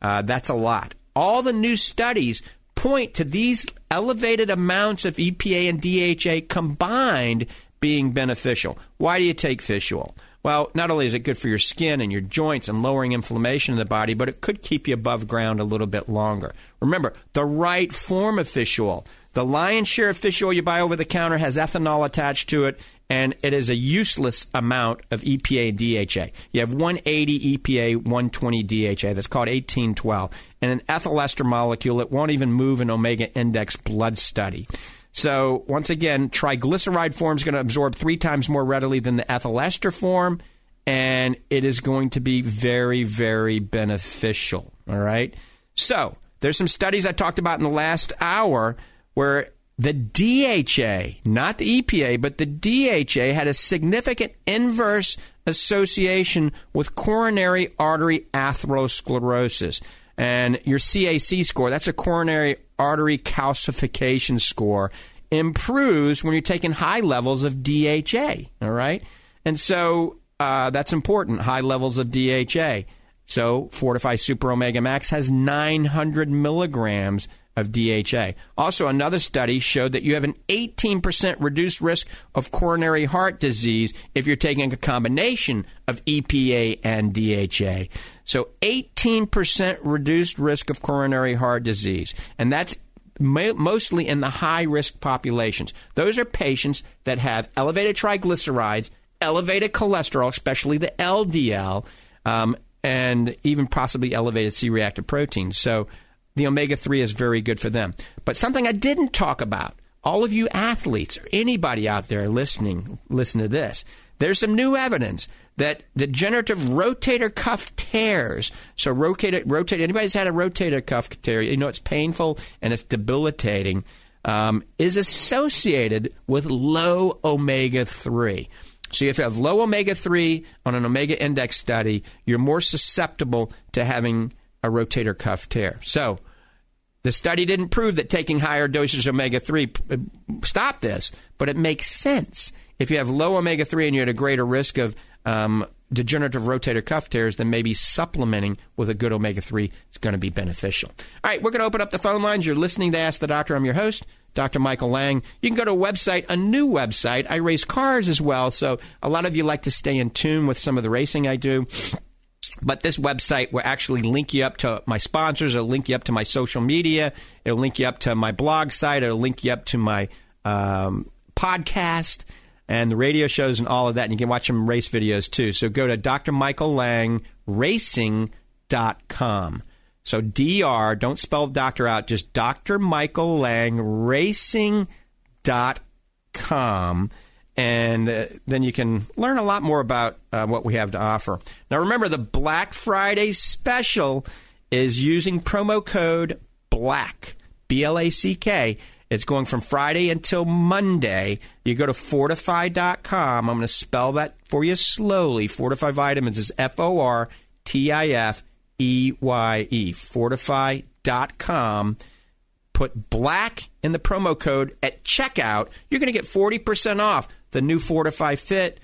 Uh, that's a lot. All the new studies point to these elevated amounts of EPA and DHA combined being beneficial. Why do you take fish oil? Well, not only is it good for your skin and your joints and lowering inflammation in the body, but it could keep you above ground a little bit longer. Remember, the right form of fish oil. The lion's share of fish oil you buy over the counter has ethanol attached to it, and it is a useless amount of EPA DHA. You have 180 EPA, 120 DHA. That's called 1812. And an ethyl ester molecule, it won't even move an omega index blood study. So once again, triglyceride form is going to absorb three times more readily than the ethyl ester form, and it is going to be very, very beneficial. All right. So there's some studies I talked about in the last hour where the DHA, not the EPA, but the DHA had a significant inverse association with coronary artery atherosclerosis. And your CAC score, that's a coronary artery calcification score, improves when you're taking high levels of DHA. All right. And so uh, that's important, high levels of DHA. So Fortify Super Omega Max has 900 milligrams of DHA. Also, another study showed that you have an 18% reduced risk of coronary heart disease if you're taking a combination of EPA and DHA. So, 18% reduced risk of coronary heart disease. And that's mostly in the high risk populations. Those are patients that have elevated triglycerides, elevated cholesterol, especially the LDL, um, and even possibly elevated C reactive proteins. So, the omega 3 is very good for them. But something I didn't talk about, all of you athletes or anybody out there listening, listen to this. There's some new evidence that degenerative rotator cuff tears. So rotator, rotate. Anybody's had a rotator cuff tear, you know it's painful and it's debilitating. Um, is associated with low omega three. So if you have low omega three on an omega index study, you're more susceptible to having a rotator cuff tear. So the study didn't prove that taking higher doses of omega 3 stopped this, but it makes sense. If you have low omega 3 and you're at a greater risk of um, degenerative rotator cuff tears, then maybe supplementing with a good omega 3 is going to be beneficial. All right, we're going to open up the phone lines. You're listening to Ask the Doctor. I'm your host, Dr. Michael Lang. You can go to a website, a new website. I race cars as well, so a lot of you like to stay in tune with some of the racing I do. But this website will actually link you up to my sponsors. It'll link you up to my social media. It'll link you up to my blog site. It'll link you up to my um, podcast and the radio shows and all of that. And you can watch some race videos too. So go to drmichaellangracing.com. So DR, don't spell doctor out, just Dr. Michael Lang Racing.com and uh, then you can learn a lot more about uh, what we have to offer. Now, remember, the Black Friday special is using promo code BLACK, B L A C K, It's going from Friday until Monday. You go to fortifeye.com. I'm going to spell that for you slowly. Fortify Vitamins is F O R T I F E Y E. Fortifeye.com. Put black in the promo code at checkout. You're going to get 40% off the new Fortify Fit,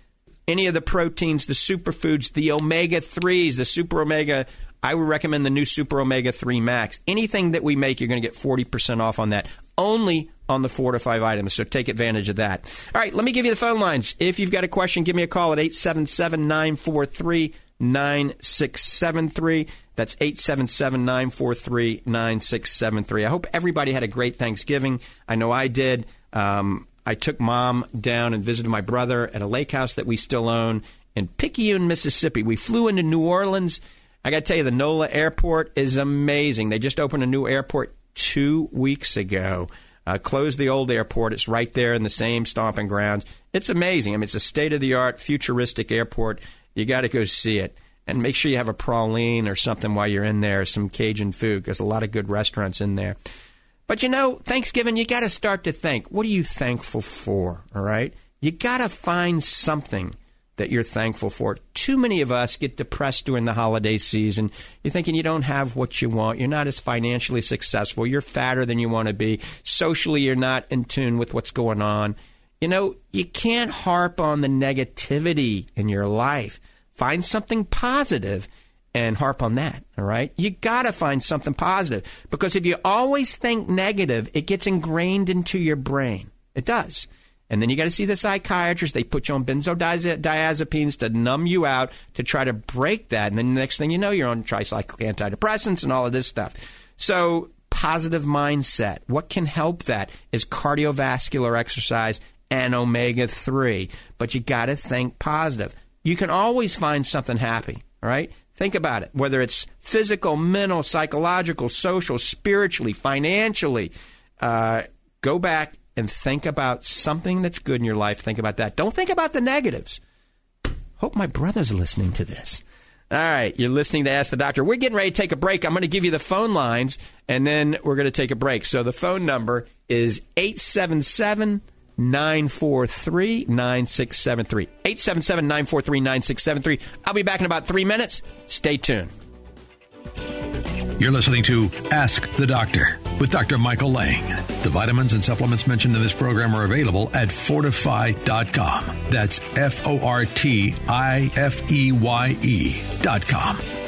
any of the proteins, the superfoods, the omega 3s, the super omega. I would recommend the new Super Omega 3 Max. Anything that we make, you're going to get 40% off on that. Only on the Fortify items. So take advantage of that. All right, let me give you the phone lines. If you've got a question, give me a call at 877 943 9673. That's 877 943 9673. I hope everybody had a great Thanksgiving. I know I did. Um, I took mom down and visited my brother at a lake house that we still own in Picayune, Mississippi. We flew into New Orleans. I got to tell you, the NOLA airport is amazing. They just opened a new airport two weeks ago. Uh, closed the old airport. It's right there in the same stomping grounds. It's amazing. I mean, it's a state of the art, futuristic airport. You got to go see it. And make sure you have a praline or something while you're in there, some Cajun food, because a lot of good restaurants in there. But you know, Thanksgiving, you got to start to think what are you thankful for? All right? You got to find something that you're thankful for. Too many of us get depressed during the holiday season. You're thinking you don't have what you want. You're not as financially successful. You're fatter than you want to be. Socially, you're not in tune with what's going on. You know, you can't harp on the negativity in your life. Find something positive and harp on that, all right? You got to find something positive because if you always think negative, it gets ingrained into your brain. It does. And then you got to see the psychiatrist. They put you on benzodiazepines to numb you out to try to break that. And then the next thing you know, you're on tricyclic antidepressants and all of this stuff. So, positive mindset. What can help that is cardiovascular exercise and omega 3. But you got to think positive. You can always find something happy, all right? Think about it, whether it's physical, mental, psychological, social, spiritually, financially. Uh, go back and think about something that's good in your life. Think about that. Don't think about the negatives. Hope my brother's listening to this. All right, you're listening to Ask the Doctor. We're getting ready to take a break. I'm going to give you the phone lines, and then we're going to take a break. So the phone number is 877 943 9673. 877 943 9673. I'll be back in about three minutes. Stay tuned. You're listening to Ask the Doctor with Dr. Michael Lang. The vitamins and supplements mentioned in this program are available at fortifeye.com. That's F O R T I F E Y E.com.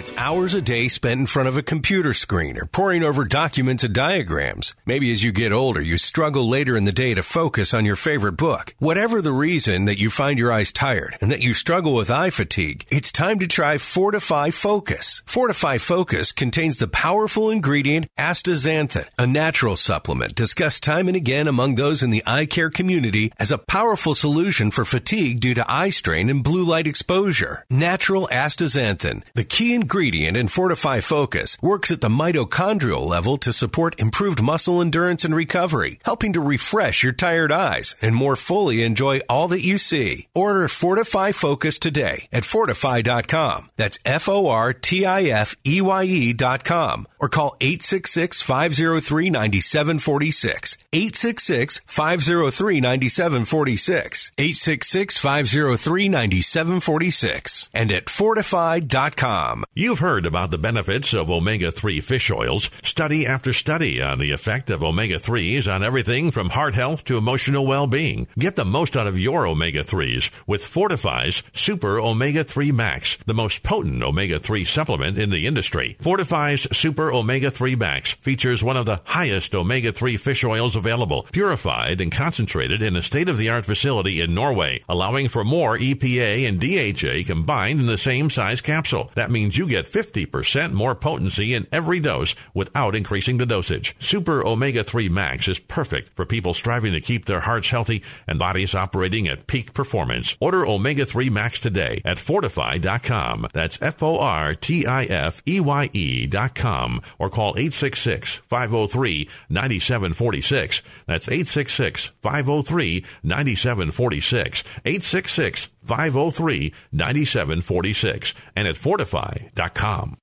It's hours a day spent in front of a computer screen or poring over documents and diagrams. Maybe as you get older, you struggle later in the day to focus on your favorite book. Whatever the reason that you find your eyes tired and that you struggle with eye fatigue, it's time to try Fortify Focus. Fortify Focus contains the powerful ingredient astaxanthin, a natural supplement discussed time and again among those in the eye care community as a powerful solution for fatigue due to eye strain and blue light exposure. Natural astaxanthin, the key ingredient in Fortify Focus, works at the mitochondrial level to support improved muscle endurance and recovery, helping to refresh your tired eyes and more fully enjoy all that you see. Order Fortify Focus today at fortifeye.com. That's F O R T I F E Y E.com or call 866 503 9746. 866 503 9746. 866 503 9746. And at fortifeye.com. You've heard about the benefits of omega 3 fish oils. Study after study on the effect of omega 3s on everything from heart health to emotional well being. Get the most out of your omega 3s with Fortify's Super Omega 3 Max, the most potent omega 3 supplement in the industry. Fortify's Super Omega 3 Max features one of the highest omega 3 fish oils available, purified and concentrated in a state of the art facility in Norway, allowing for more EPA and DHA combined in the same size capsule. That means you get 50% more potency in every dose without increasing the dosage. Super Omega 3 Max is perfect for people striving to keep their hearts healthy and bodies operating at peak performance. Order Omega 3 Max today at fortifeye.com. That's F O R T I F E Y E.com or call 866 503 9746. That's 866 503 9746. 866 503 9746. And at fortifeye.com.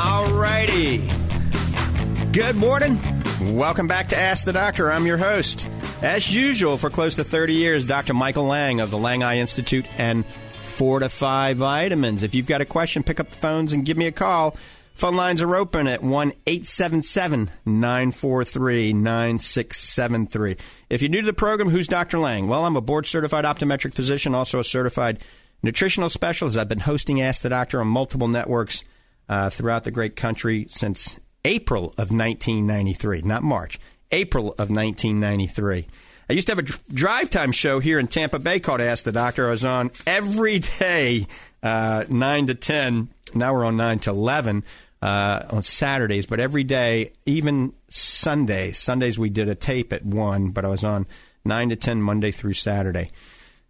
All righty. Good morning. Welcome back to Ask the Doctor. I'm your host. As usual, for close to 30 years, Dr. Michael Lang of the Lang Eye Institute and Fortify Vitamins. If you've got a question, pick up the phones and give me a call. Phone lines are open at 1 877 943 9673. If you're new to the program, who's Dr. Lang? Well, I'm a board certified optometric physician, also a certified nutritional specialist. I've been hosting Ask the Doctor on multiple networks uh, throughout the great country since April of 1993, not March, April of 1993. I used to have a drive time show here in Tampa Bay called Ask the Doctor. I was on every day, uh, 9 to 10. Now we're on 9 to 11 uh, on Saturdays, but every day, even Sunday. Sundays we did a tape at one, but I was on nine to ten Monday through Saturday.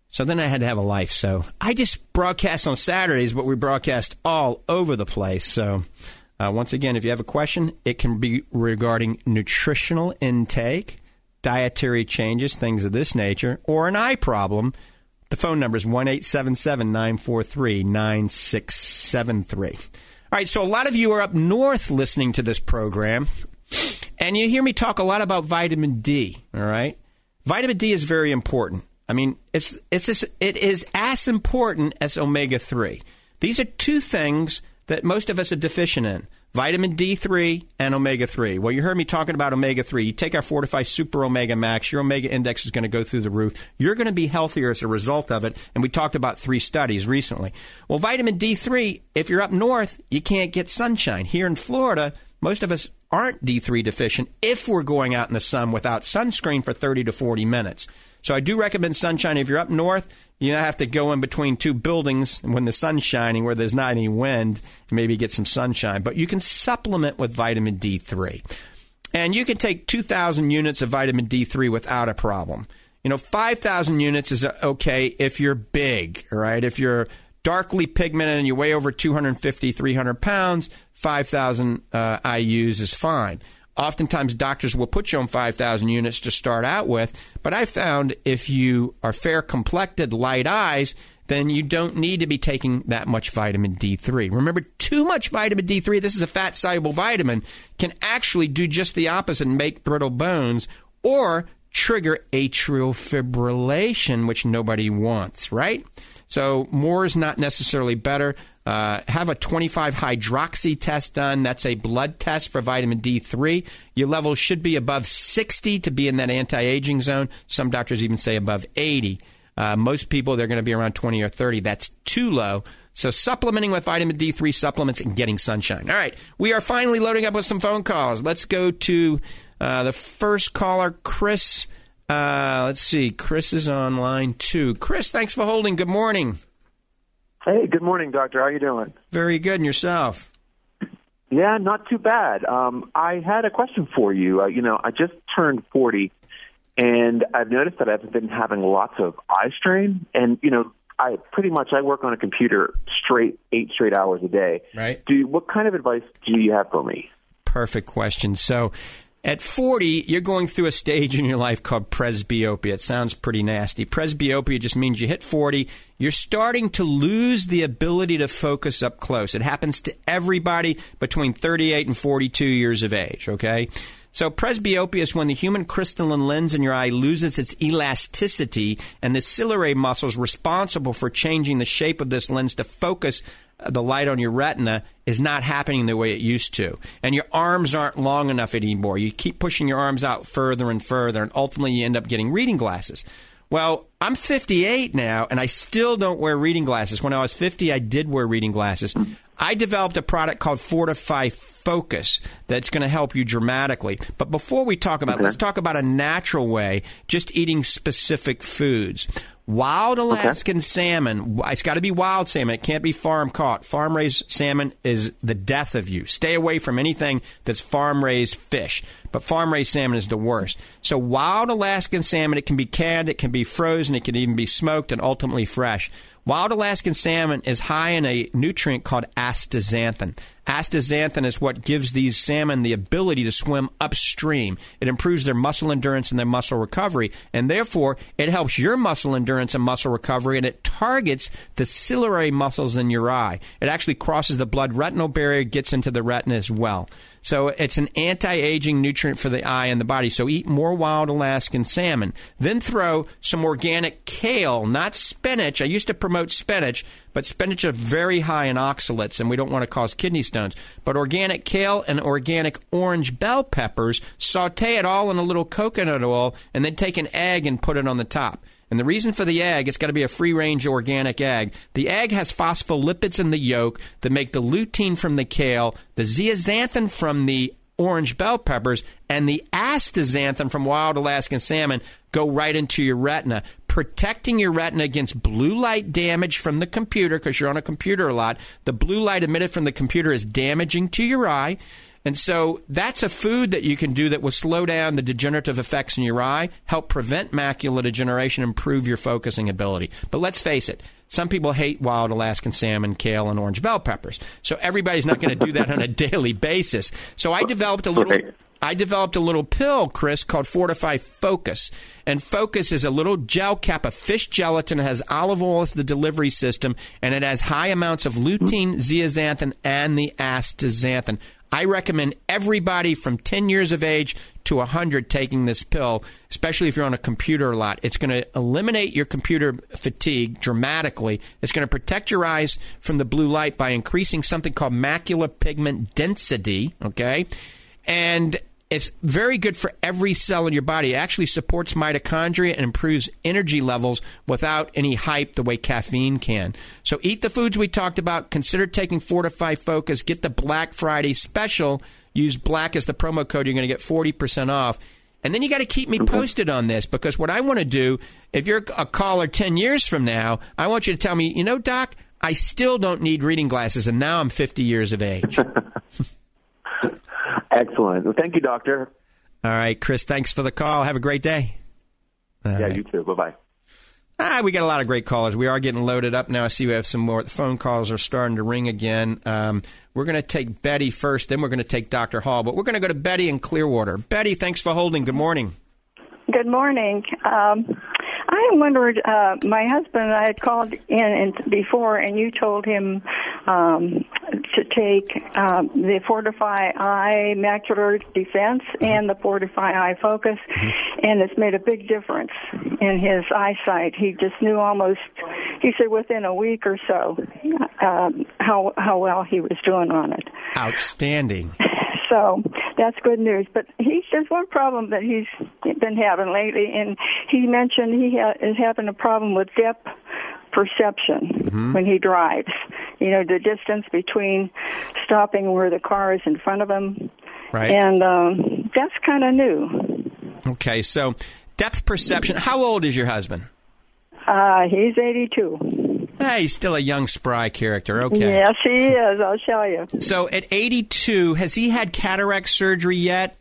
So then I had to have a life. So I just broadcast on Saturdays, but we broadcast all over the place. So uh, once again, if you have a question, it can be regarding nutritional intake, dietary changes, things of this nature, or an eye problem. The phone number is one eight seven seven nine four three nine six seven three. All right, so a lot of you are up north listening to this program, and you hear me talk a lot about vitamin D. All right, vitamin D is very important. I mean, it's it's just, it is as important as omega three. These are two things that most of us are deficient in vitamin D3 and omega 3. Well, you heard me talking about omega 3. You take our Fortify Super Omega Max, your omega index is going to go through the roof. You're going to be healthier as a result of it. And we talked about three studies recently. Well, vitamin D3, if you're up north, you can't get sunshine. Here in Florida, most of us aren't D3 deficient if we're going out in the sun without sunscreen for 30 to 40 minutes. So I do recommend sunshine if you're up north you have to go in between two buildings when the sun's shining where there's not any wind, maybe get some sunshine. But you can supplement with vitamin D3. And you can take 2,000 units of vitamin D3 without a problem. You know, 5,000 units is okay if you're big, right? If you're darkly pigmented and you weigh over 250, 300 pounds, 5,000 uh, IUs is fine. Oftentimes, doctors will put you on 5,000 units to start out with, but I found if you are fair complected, light eyes, then you don't need to be taking that much vitamin D3. Remember, too much vitamin D3, this is a fat soluble vitamin, can actually do just the opposite and make brittle bones or trigger atrial fibrillation, which nobody wants, right? So, more is not necessarily better. Uh, have a 25 hydroxy test done. That's a blood test for vitamin D3. Your level should be above 60 to be in that anti aging zone. Some doctors even say above 80. Uh, most people, they're going to be around 20 or 30. That's too low. So, supplementing with vitamin D3 supplements and getting sunshine. All right, we are finally loading up with some phone calls. Let's go to uh, the first caller, Chris. Uh, let's see. Chris is on line two. Chris, thanks for holding. Good morning. Hey, good morning, doctor. How you doing? Very good, and yourself? Yeah, not too bad. Um, I had a question for you. Uh, you know, I just turned forty, and I've noticed that I've been having lots of eye strain, and you know, I pretty much I work on a computer straight eight straight hours a day. Right. Do what kind of advice do you have for me? Perfect question. So, at 40, you're going through a stage in your life called presbyopia. It sounds pretty nasty. Presbyopia just means you hit 40, you're starting to lose the ability to focus up close. It happens to everybody between 38 and 42 years of age, okay? So presbyopia is when the human crystalline lens in your eye loses its elasticity and the ciliary muscles responsible for changing the shape of this lens to focus the light on your retina is not happening the way it used to. And your arms aren't long enough anymore. You keep pushing your arms out further and further, and ultimately you end up getting reading glasses. Well, I'm 58 now, and I still don't wear reading glasses. When I was 50, I did wear reading glasses. I developed a product called Fortify Focus that's going to help you dramatically. But before we talk about, okay. let's talk about a natural way, just eating specific foods. Wild Alaskan okay. salmon. It's got to be wild salmon. It can't be farm caught. Farm raised salmon is the death of you. Stay away from anything that's farm raised fish. But farm raised salmon is the worst. So wild Alaskan salmon, it can be canned, it can be frozen, it can even be smoked and ultimately fresh. Wild Alaskan salmon is high in a nutrient called astaxanthin. Astaxanthin is what gives these salmon the ability to swim upstream. It improves their muscle endurance and their muscle recovery, and therefore it helps your muscle endurance and muscle recovery, and it targets the ciliary muscles in your eye. It actually crosses the blood retinal barrier, gets into the retina as well. So it's an anti-aging nutrient for the eye and the body. So eat more wild Alaskan salmon. Then throw some organic kale, not spinach. I used to promote spinach, but spinach is very high in oxalates, and we don't want to cause kidney stones. But organic kale and organic orange bell peppers, saute it all in a little coconut oil, and then take an egg and put it on the top. And the reason for the egg, it's got to be a free range organic egg. The egg has phospholipids in the yolk that make the lutein from the kale, the zeaxanthin from the orange bell peppers, and the astaxanthin from wild Alaskan salmon go right into your retina, protecting your retina against blue light damage from the computer because you're on a computer a lot. The blue light emitted from the computer is damaging to your eye. And so that's a food that you can do that will slow down the degenerative effects in your eye, help prevent macular degeneration, improve your focusing ability. But let's face it, some people hate wild Alaskan salmon, kale, and orange bell peppers. So everybody's not going to do that on a daily basis. So I developed a little. I developed a little pill, Chris, called Fortify Focus. And Focus is a little gel cap of fish gelatin. It has olive oil as the delivery system, and it has high amounts of lutein, zeaxanthin, and the astaxanthin. I recommend everybody from 10 years of age to 100 taking this pill, especially if you're on a computer a lot. It's going to eliminate your computer fatigue dramatically. It's going to protect your eyes from the blue light by increasing something called macular pigment density, okay? And it's very good for every cell in your body. It actually supports mitochondria and improves energy levels without any hype the way caffeine can. So eat the foods we talked about. Consider taking Fortify Focus. Get the Black Friday special. Use black as the promo code. You're going to get 40% off. And then you got to keep me posted on this because what I want to do, if you're a caller 10 years from now, I want you to tell me, you know, Doc, I still don't need reading glasses, and now I'm 50 years of age. Excellent. Well, thank you, doctor. All right, Chris, thanks for the call. Have a great day. All yeah, right. you too. Bye bye. Ah, we got a lot of great callers. We are getting loaded up now. I see we have some more. The phone calls are starting to ring again. Um, we're going to take Betty first, then we're going to take Dr. Hall, but we're going to go to Betty in Clearwater. Betty, thanks for holding. Good morning. Good morning. Um, I wondered, uh, my husband I had called in and before, and you told him um, to take um, the Fortify Eye Macular Defense and the Fortify Eye Focus, and it's made a big difference in his eyesight. He just knew almost, he said within a week or so, um, how how well he was doing on it. Outstanding. So that's good news. But he's there's one problem that he's been having lately, and he mentioned he ha- is having a problem with depth perception when he drives. You know, the distance between stopping where the car is in front of him, Right. and um, that's kind of new. Okay, so depth perception. How old is your husband? Uh, he's 82. Hey, he's still a young, spry character. Okay. Yes, he is. I'll show you. So at 82, has he had cataract surgery yet?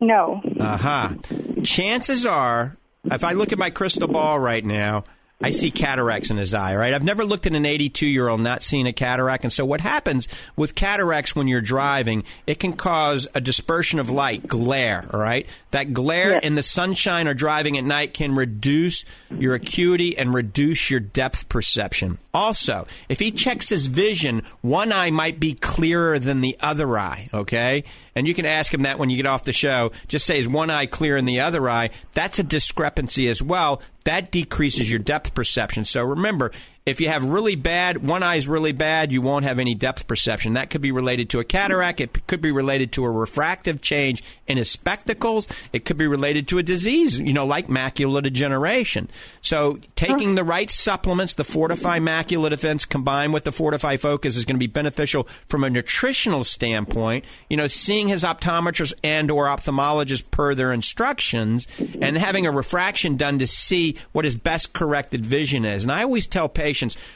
No. Aha. Chances are, if I look at my crystal ball right now, I see cataracts in his eye, right? I've never looked at an 82 year old not seeing a cataract. And so, what happens with cataracts when you're driving, it can cause a dispersion of light, glare, all right? That glare in the sunshine or driving at night can reduce your acuity and reduce your depth perception. Also, if he checks his vision, one eye might be clearer than the other eye, okay? And you can ask him that when you get off the show. Just say, is one eye clear in the other eye? That's a discrepancy as well. That decreases your depth perception. So remember, if you have really bad, one eye is really bad, you won't have any depth perception. That could be related to a cataract. It could be related to a refractive change in his spectacles. It could be related to a disease, you know, like macular degeneration. So taking the right supplements, the Fortify Macular Defense combined with the Fortify Focus is going to be beneficial from a nutritional standpoint. You know, seeing his optometrist and or ophthalmologist per their instructions and having a refraction done to see what his best corrected vision is. And I always tell patients,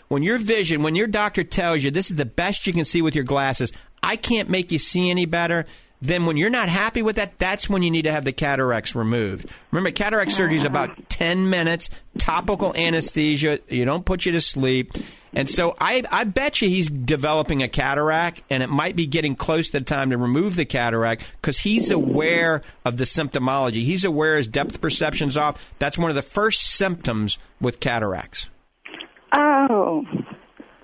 when your vision, when your doctor tells you this is the best you can see with your glasses, I can't make you see any better, then when you're not happy with that, that's when you need to have the cataracts removed. Remember, cataract surgery is about 10 minutes, topical anesthesia. You don't put you to sleep. And so I, I bet you he's developing a cataract, and it might be getting close to the time to remove the cataract because he's aware of the symptomology. He's aware his depth perception's off. That's one of the first symptoms with cataracts. Oh,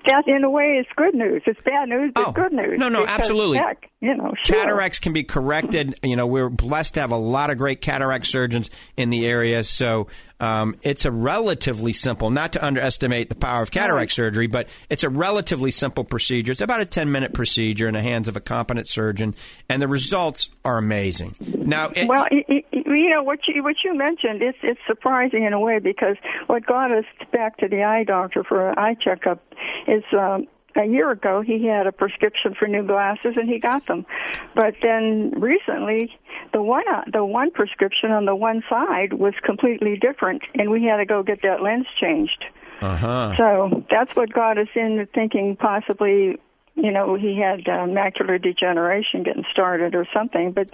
that in a way is good news. It's bad news, but oh. good news. Oh, No, no, absolutely. heck, you know, sure. Cataracts can be corrected. You know, we're blessed to have a lot of great cataract surgeons in the area. So um, it's a relatively simple, not to underestimate the power of cataract surgery, but it's a relatively simple procedure. It's about a 10 minute procedure in the hands of a competent surgeon, and the results are amazing. Now, it, well, y- y- you know what you what you mentioned. It's it's surprising in a way because what got us back to the eye doctor for an eye checkup is. Um, a year ago, he had a prescription for new glasses, and he got them. But then recently, the one uh, the one prescription on the one side was completely different, and we had to go get that lens changed. uh huh. So that's what got us into thinking possibly, you know, he had uh, macular degeneration getting started or something. But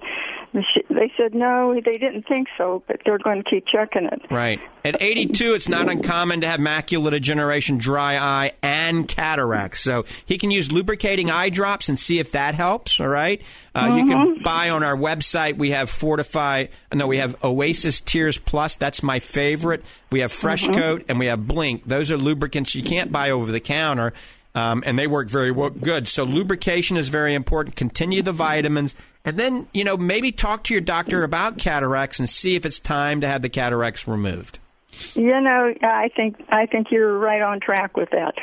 they said no, they didn't think so, but they're going to keep checking it. Right. At 82, it's not uncommon to have macular degeneration, dry eye, and cataracts. So he can use lubricating eye drops and see if that helps. All right. Uh, You can buy on our website. We have Fortify. No, we have Oasis Tears Plus. That's my favorite. We have Fresh Coat and we have Blink. Those are lubricants you can't buy over the counter. Um, and they work very good. So lubrication is very important. Continue the vitamins, and then you know maybe talk to your doctor about cataracts and see if it's time to have the cataracts removed. You know, I think I think you're right on track with that.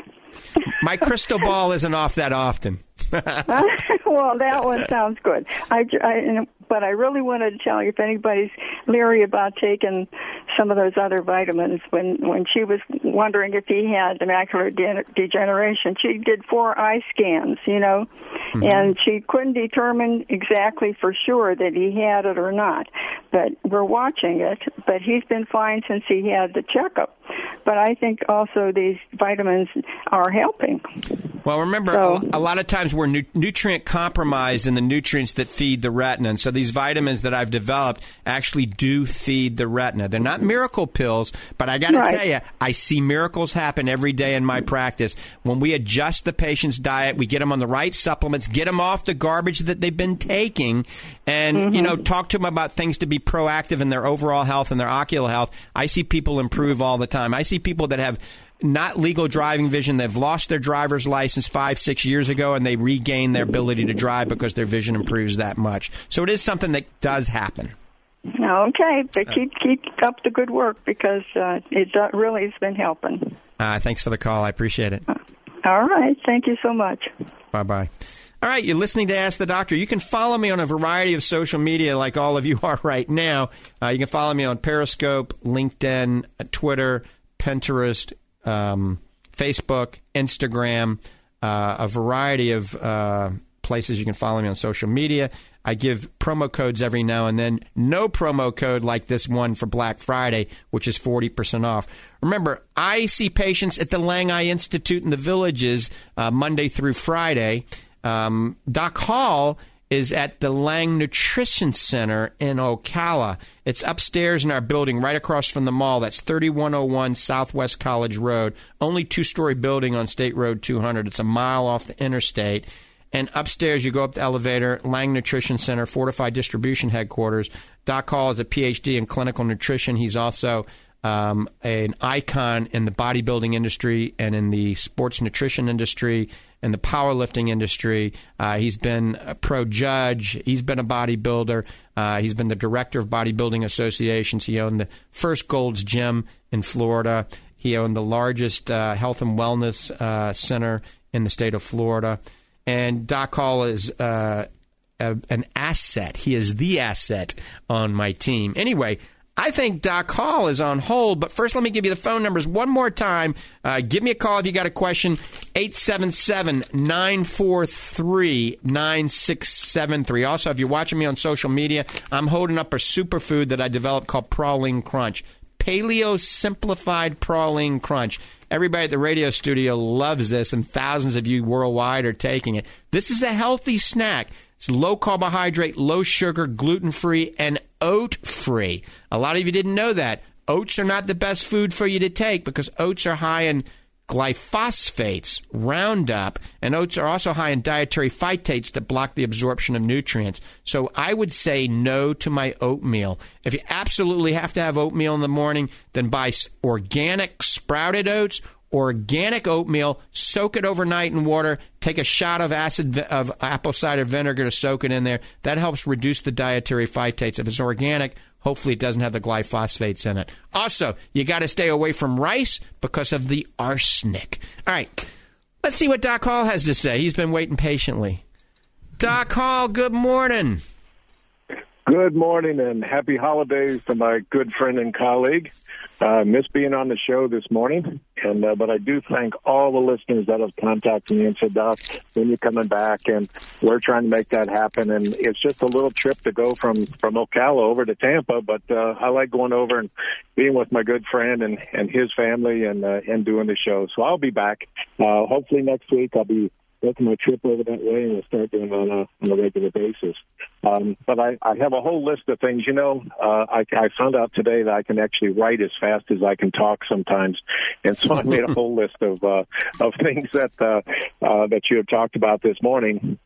My crystal ball isn't off that often. well, that one sounds good. I, I, but I really wanted to tell you if anybody's leery about taking some of those other vitamins, when when she was wondering if he had the macular de- degeneration, she did four eye scans, you know, mm-hmm. and she couldn't determine exactly for sure that he had it or not. But we're watching it. But he's been fine since he had the checkup. But I think also these vitamins are helping. Well, remember, a, a lot of times we're nu- nutrient compromised in the nutrients that feed the retina. And so these vitamins that I've developed actually do feed the retina. They're not miracle pills, but I got to Right. tell you, I see miracles happen every day in my practice. When we adjust the patient's diet, we get them on the right supplements, get them off the garbage that they've been taking, and, you know, mm-hmm. talk to them about things to be proactive in their overall health and their ocular health. I see people improve all the time. I see people that have not legal driving vision. They've lost their driver's license five, six years ago, and they regain their ability to drive because their vision improves that much. So it is something that does happen. Okay, but keep keep up the good work because uh, it uh, really has been helping. Uh, thanks for the call. I appreciate it. All right, thank you so much. Bye bye. All right, you're listening to Ask the Doctor. You can follow me on a variety of social media like all of you are right now. Uh, you can follow me on Periscope, LinkedIn, uh, Twitter, Pinterest, um, Facebook, Instagram, uh, a variety of uh, places you can follow me on social media. I give promo codes every now and then. No promo code like this one for Black Friday, which is 40% off. Remember, I see patients at the Lang Eye Institute in the villages uh, Monday through Friday. Um, Doc Hall is at the Lang Nutrition Center in Ocala. It's upstairs in our building right across from the mall. That's 3101 Southwest College Road. Only two story building on State Road 200. It's a mile off the interstate. And upstairs, you go up the elevator, Lang Nutrition Center, Fortifeye Distribution Headquarters. Doc Hall is a PhD in clinical nutrition. He's also um, an icon in the bodybuilding industry and in the sports nutrition industry and the powerlifting industry. Uh, he's been a pro judge. He's been a bodybuilder. Uh, he's been the director of bodybuilding associations. He owned the first Gold's Gym in Florida. He owned the largest uh, health and wellness uh, center in the state of Florida. And Doc Hall is uh, a, an asset. He is the asset on my team. Anyway, I think Doc Hall is on hold, but first let me give you the phone numbers one more time. Uh, give me a call if you got a question. 877 943 9673. Also, if you're watching me on social media, I'm holding up a superfood that I developed called Praline Crunch. Paleo Simplified Praline Crunch. Everybody at the radio studio loves this, and thousands of you worldwide are taking it. This is a healthy snack. It's low carbohydrate, low sugar, gluten free, and oat free. A lot of you didn't know that. Oats are not the best food for you to take because oats are high in glyphosates, Roundup, and oats are also high in dietary phytates that block the absorption of nutrients. So I would say no to my oatmeal. If you absolutely have to have oatmeal in the morning, then buy organic sprouted oats organic oatmeal, soak it overnight in water, take a shot of acid of apple cider vinegar to soak it in there. That helps reduce the dietary phytates. If it's organic, hopefully it doesn't have the glyphosates in it. Also, you got to stay away from rice because of the arsenic. All right. Let's see what Doc Hall has to say. He's been waiting patiently. Doc Hall, good morning. Good morning and happy holidays to my good friend and colleague. Uh, miss being on the show this morning, and uh, but I do thank all the listeners that have contacted me and said, "Doc, when you coming back?" And we're trying to make that happen. And it's just a little trip to go from from Ocala over to Tampa, but uh, I like going over and being with my good friend and and his family and uh, and doing the show. So I'll be back. Uh, hopefully next week I'll be making my trip over that way and we'll start doing it on a, on a regular basis. Um, but I, I have a whole list of things. You know, uh, I, I found out today that I can actually write as fast as I can talk sometimes, and so I made a whole list of uh, of things that uh, uh, that you have talked about this morning.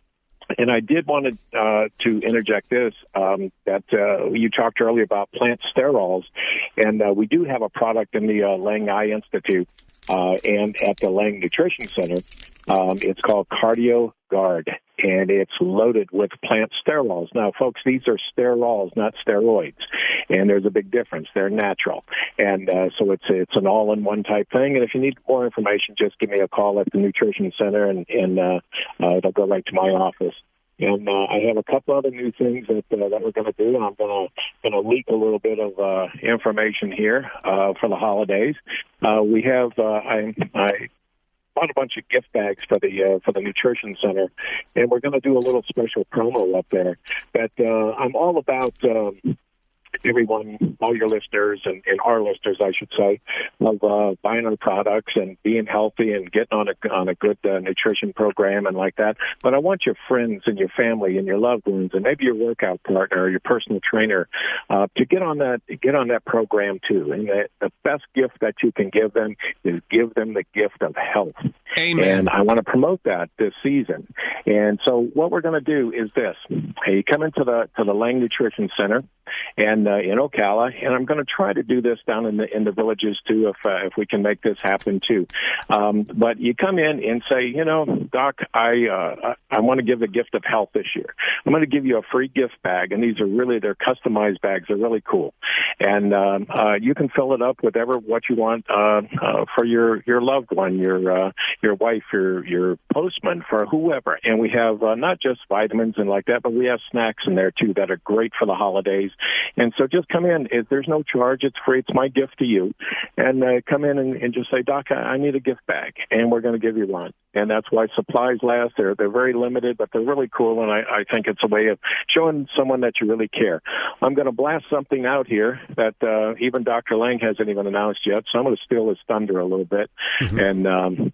And I did want to, uh, to interject this um, that uh, you talked earlier about plant sterols, and uh, we do have a product in the uh, Lang Eye Institute uh, and at the Lang Nutrition Center. Um, it's called Cardio Guard, and it's loaded with plant sterols. Now, folks, these are sterols, not steroids, and there's a big difference. They're natural, and uh, so it's it's an all-in-one type thing. And if you need more information, just give me a call at the Nutrition Center, and, and uh, uh, it'll go right to my office. And uh, I have a couple other new things that uh, that we're going to do. I'm going to going to leak a little bit of uh, information here uh, for the holidays. Uh, we have uh, I I bought a bunch of gift bags for the uh, for the nutrition center, and we're going to do a little special promo up there. But uh, I'm all about. Um, everyone, all your listeners and, and our listeners, I should say, of uh, buying our products and being healthy and getting on a on a good uh, nutrition program and like that. But I want your friends and your family and your loved ones and maybe your workout partner or your personal trainer uh, to get on that get on that program too. And the, the best gift that you can give them is give them the gift of health. Amen. And I want to promote that this season. And so what we're going to do is this: hey, you come into the to the Lang Nutrition Center and uh, in Ocala, and I'm going to try to do this down in the in the villages too, if uh, if we can make this happen too. Um, but you come in and say, you know, Doc, I uh, I want to give the gift of health this year. I'm going to give you a free gift bag, and these are really they're customized bags. They're really cool, and um, uh, you can fill it up with whatever what you want uh, uh, for your your loved one, your uh, your wife, your your postman, for whoever. And we have uh, not just vitamins and like that, but we have snacks in there too that are great for the holidays. And so just come in. If there's no charge. It's free. It's my gift to you. And uh, come in and, and just say, Doc, I, I need a gift bag, and we're going to give you one. And that's why supplies last. They're they're very limited, but they're really cool. And I, I think it's a way of showing someone that you really care. I'm going to blast something out here that uh, even Dr. Lang hasn't even announced yet. So I'm going to steal his thunder a little bit. Mm-hmm. And um,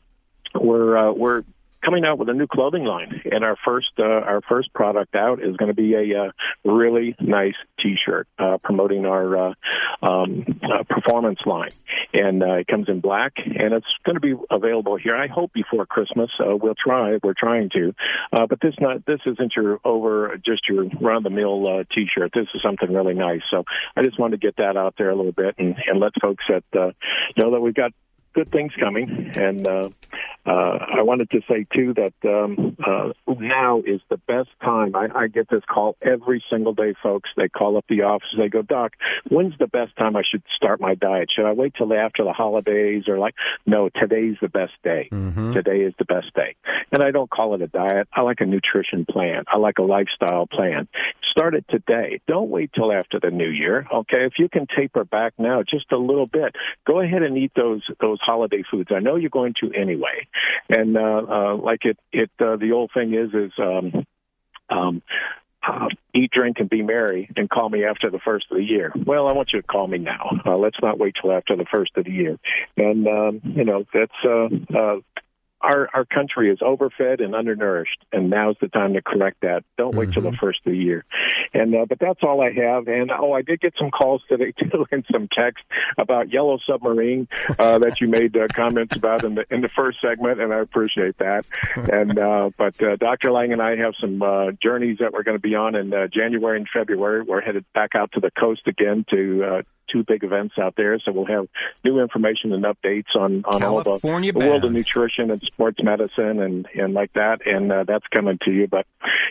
we're uh, we're coming out with a new clothing line, and our first uh, our first product out is going to be a uh, really nice T-shirt uh, promoting our uh, um, uh, performance line, and uh, it comes in black, and it's going to be available here. I hope before Christmas. We'll try. We're trying to, uh, but this not this isn't your over just your run of the mill T-shirt. This is something really nice. So I just wanted to get that out there a little bit and, and let folks that know that we've got good things coming. And uh, uh, I wanted to say too that um, uh, now is the best time. I, I get this call every single day, folks. They call up the office. They go, Doc, when's the best time I should start my diet? Should I wait till after the holidays or like? No, today's the best day. Mm-hmm. Today is the best day. And I don't call it a diet. I like a nutrition plan. I like a lifestyle plan. Start it today. Don't wait till after the new year. Okay, if you can taper back now just a little bit, go ahead and eat those those holiday foods. I know you're going to anyway. And uh, uh, like it, it uh, the old thing is is um, um, uh, eat, drink, and be merry, and call me after the first of the year. Well, I want you to call me now. Uh, let's not wait till after the first of the year. And um, you know that's uh, uh, our our country is overfed and undernourished, and now's the time to correct that. Don't wait till the first of the year. And uh, but that's all I have. And oh, I did get some calls today too, and some text about Yellow Submarine uh, that you made uh, comments about in the in the first segment, and I appreciate that. And uh, but uh, Dr. Lang and I have some uh, journeys that we're going to be on in uh, January and February. We're headed back out to the coast again to. Uh, Two big events out there, so we'll have new information and updates on on all the, the world of nutrition and sports medicine and and like that, and uh, that's coming to you. But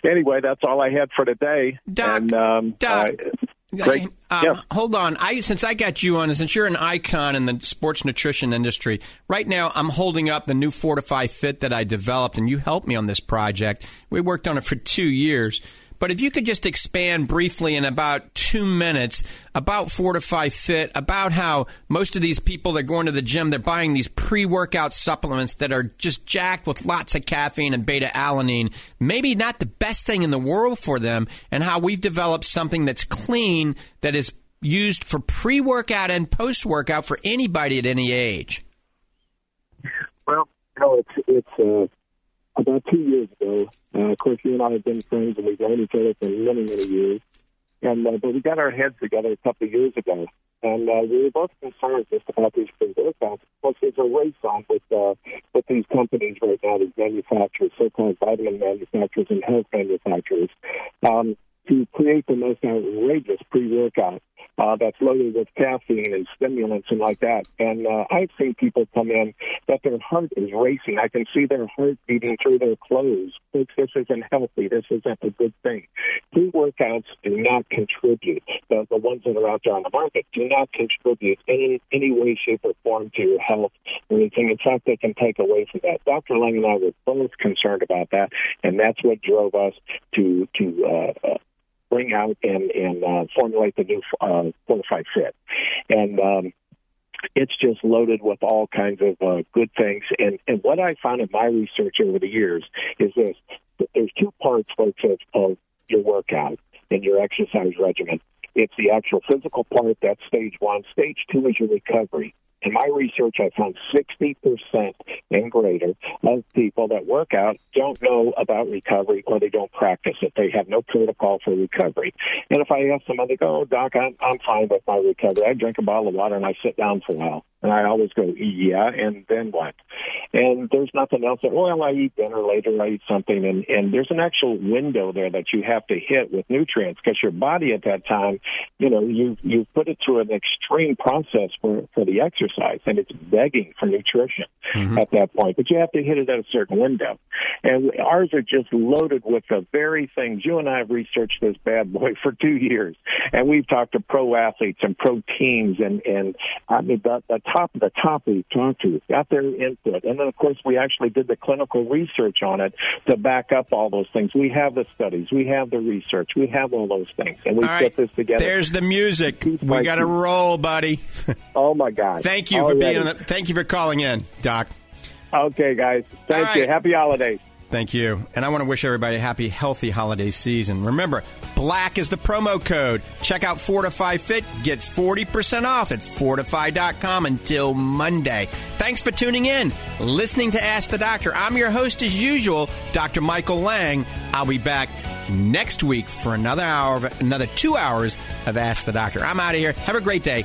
anyway, that's all I had for today. Doc, and, um, Doc, uh, great. Um, Yeah. Hold on. I since I got you on, since you're an icon in the sports nutrition industry, right now I'm holding up the new Fortify Fit that I developed, and you helped me on this project. We worked on it for two years. But if you could just expand briefly in about two minutes about Fortify Fit, about how most of these people that are going to the gym, they're buying these pre-workout supplements that are just jacked with lots of caffeine and beta alanine, maybe not the best thing in the world for them, and how we've developed something that's clean that is used for pre-workout and post-workout for anybody at any age. Well, no, it's it's uh, about two years ago. Uh, of course, you and I have been friends, and we've known each other for many, many years. And uh, but we got our heads together a couple of years ago, and uh, we were both concerned just about these pre-workouts. Plus, there's a race on with uh, with these companies right now, these manufacturers, so-called vitamin manufacturers and health manufacturers, um, to create the most outrageous pre-workout uh, that's loaded with caffeine and stimulants and like that. And uh, I've seen people come in that their heart is racing. I can see their heart beating through their clothes. Folks, this isn't healthy. This isn't a good thing. Pre-workouts do not contribute. The, the ones that are out there on the market do not contribute in any way, shape, or form to your health or anything. In fact, they can take away from that. Dr. Lang and I were both concerned about that, and that's what drove us to to uh, uh, bring out and, and uh, formulate the new uh, Fortify Fit. And um, it's just loaded with all kinds of uh, good things. And, and what I found in my research over the years is this. There's two parts, folks, of, of your workout and your exercise regimen. It's the actual physical part, that's stage one. Stage two is your recovery. In my research, I found 60% and greater of people that work out don't know about recovery or they don't practice it. They have no protocol for recovery. And if I ask somebody, they go, oh, Doc, I'm, I'm fine with my recovery. I drink a bottle of water and I sit down for a while. And I always go, yeah, and then what? And there's nothing else. That, well, I eat dinner later, I eat something. And, and there's an actual window there that you have to hit with nutrients because your body at that time, you know, you, you put it through an extreme process for, for the exercise and it's begging for nutrition mm-hmm. at that point. But you have to hit it at a certain window. And ours are just loaded with the very things. You and I have researched this bad boy for two years. And we've talked to pro athletes and pro teams and, and I mean, the, the top of the top we've talked to, got their input. And then, of course, we actually did the clinical research on it to back up all those things. We have the studies, we have the research, we have all those things. And we All put right, this together. There's the music. We got to roll, buddy. Oh, my God. Thank you for being on the, Thank you for calling in, Doc. Okay, guys. Thank All you. right. Happy holidays. Thank you. And I want to wish everybody a happy, healthy holiday season. Remember, black is the promo code. Check out Fortify Fit. Get 40% off at fortifeye.com until Monday. Thanks for tuning in, listening to Ask the Doctor. I'm your host, as usual, Dr. Michael Lang. I'll be back next week for another hour, of, another two hours of Ask the Doctor. I'm out of here. Have a great day.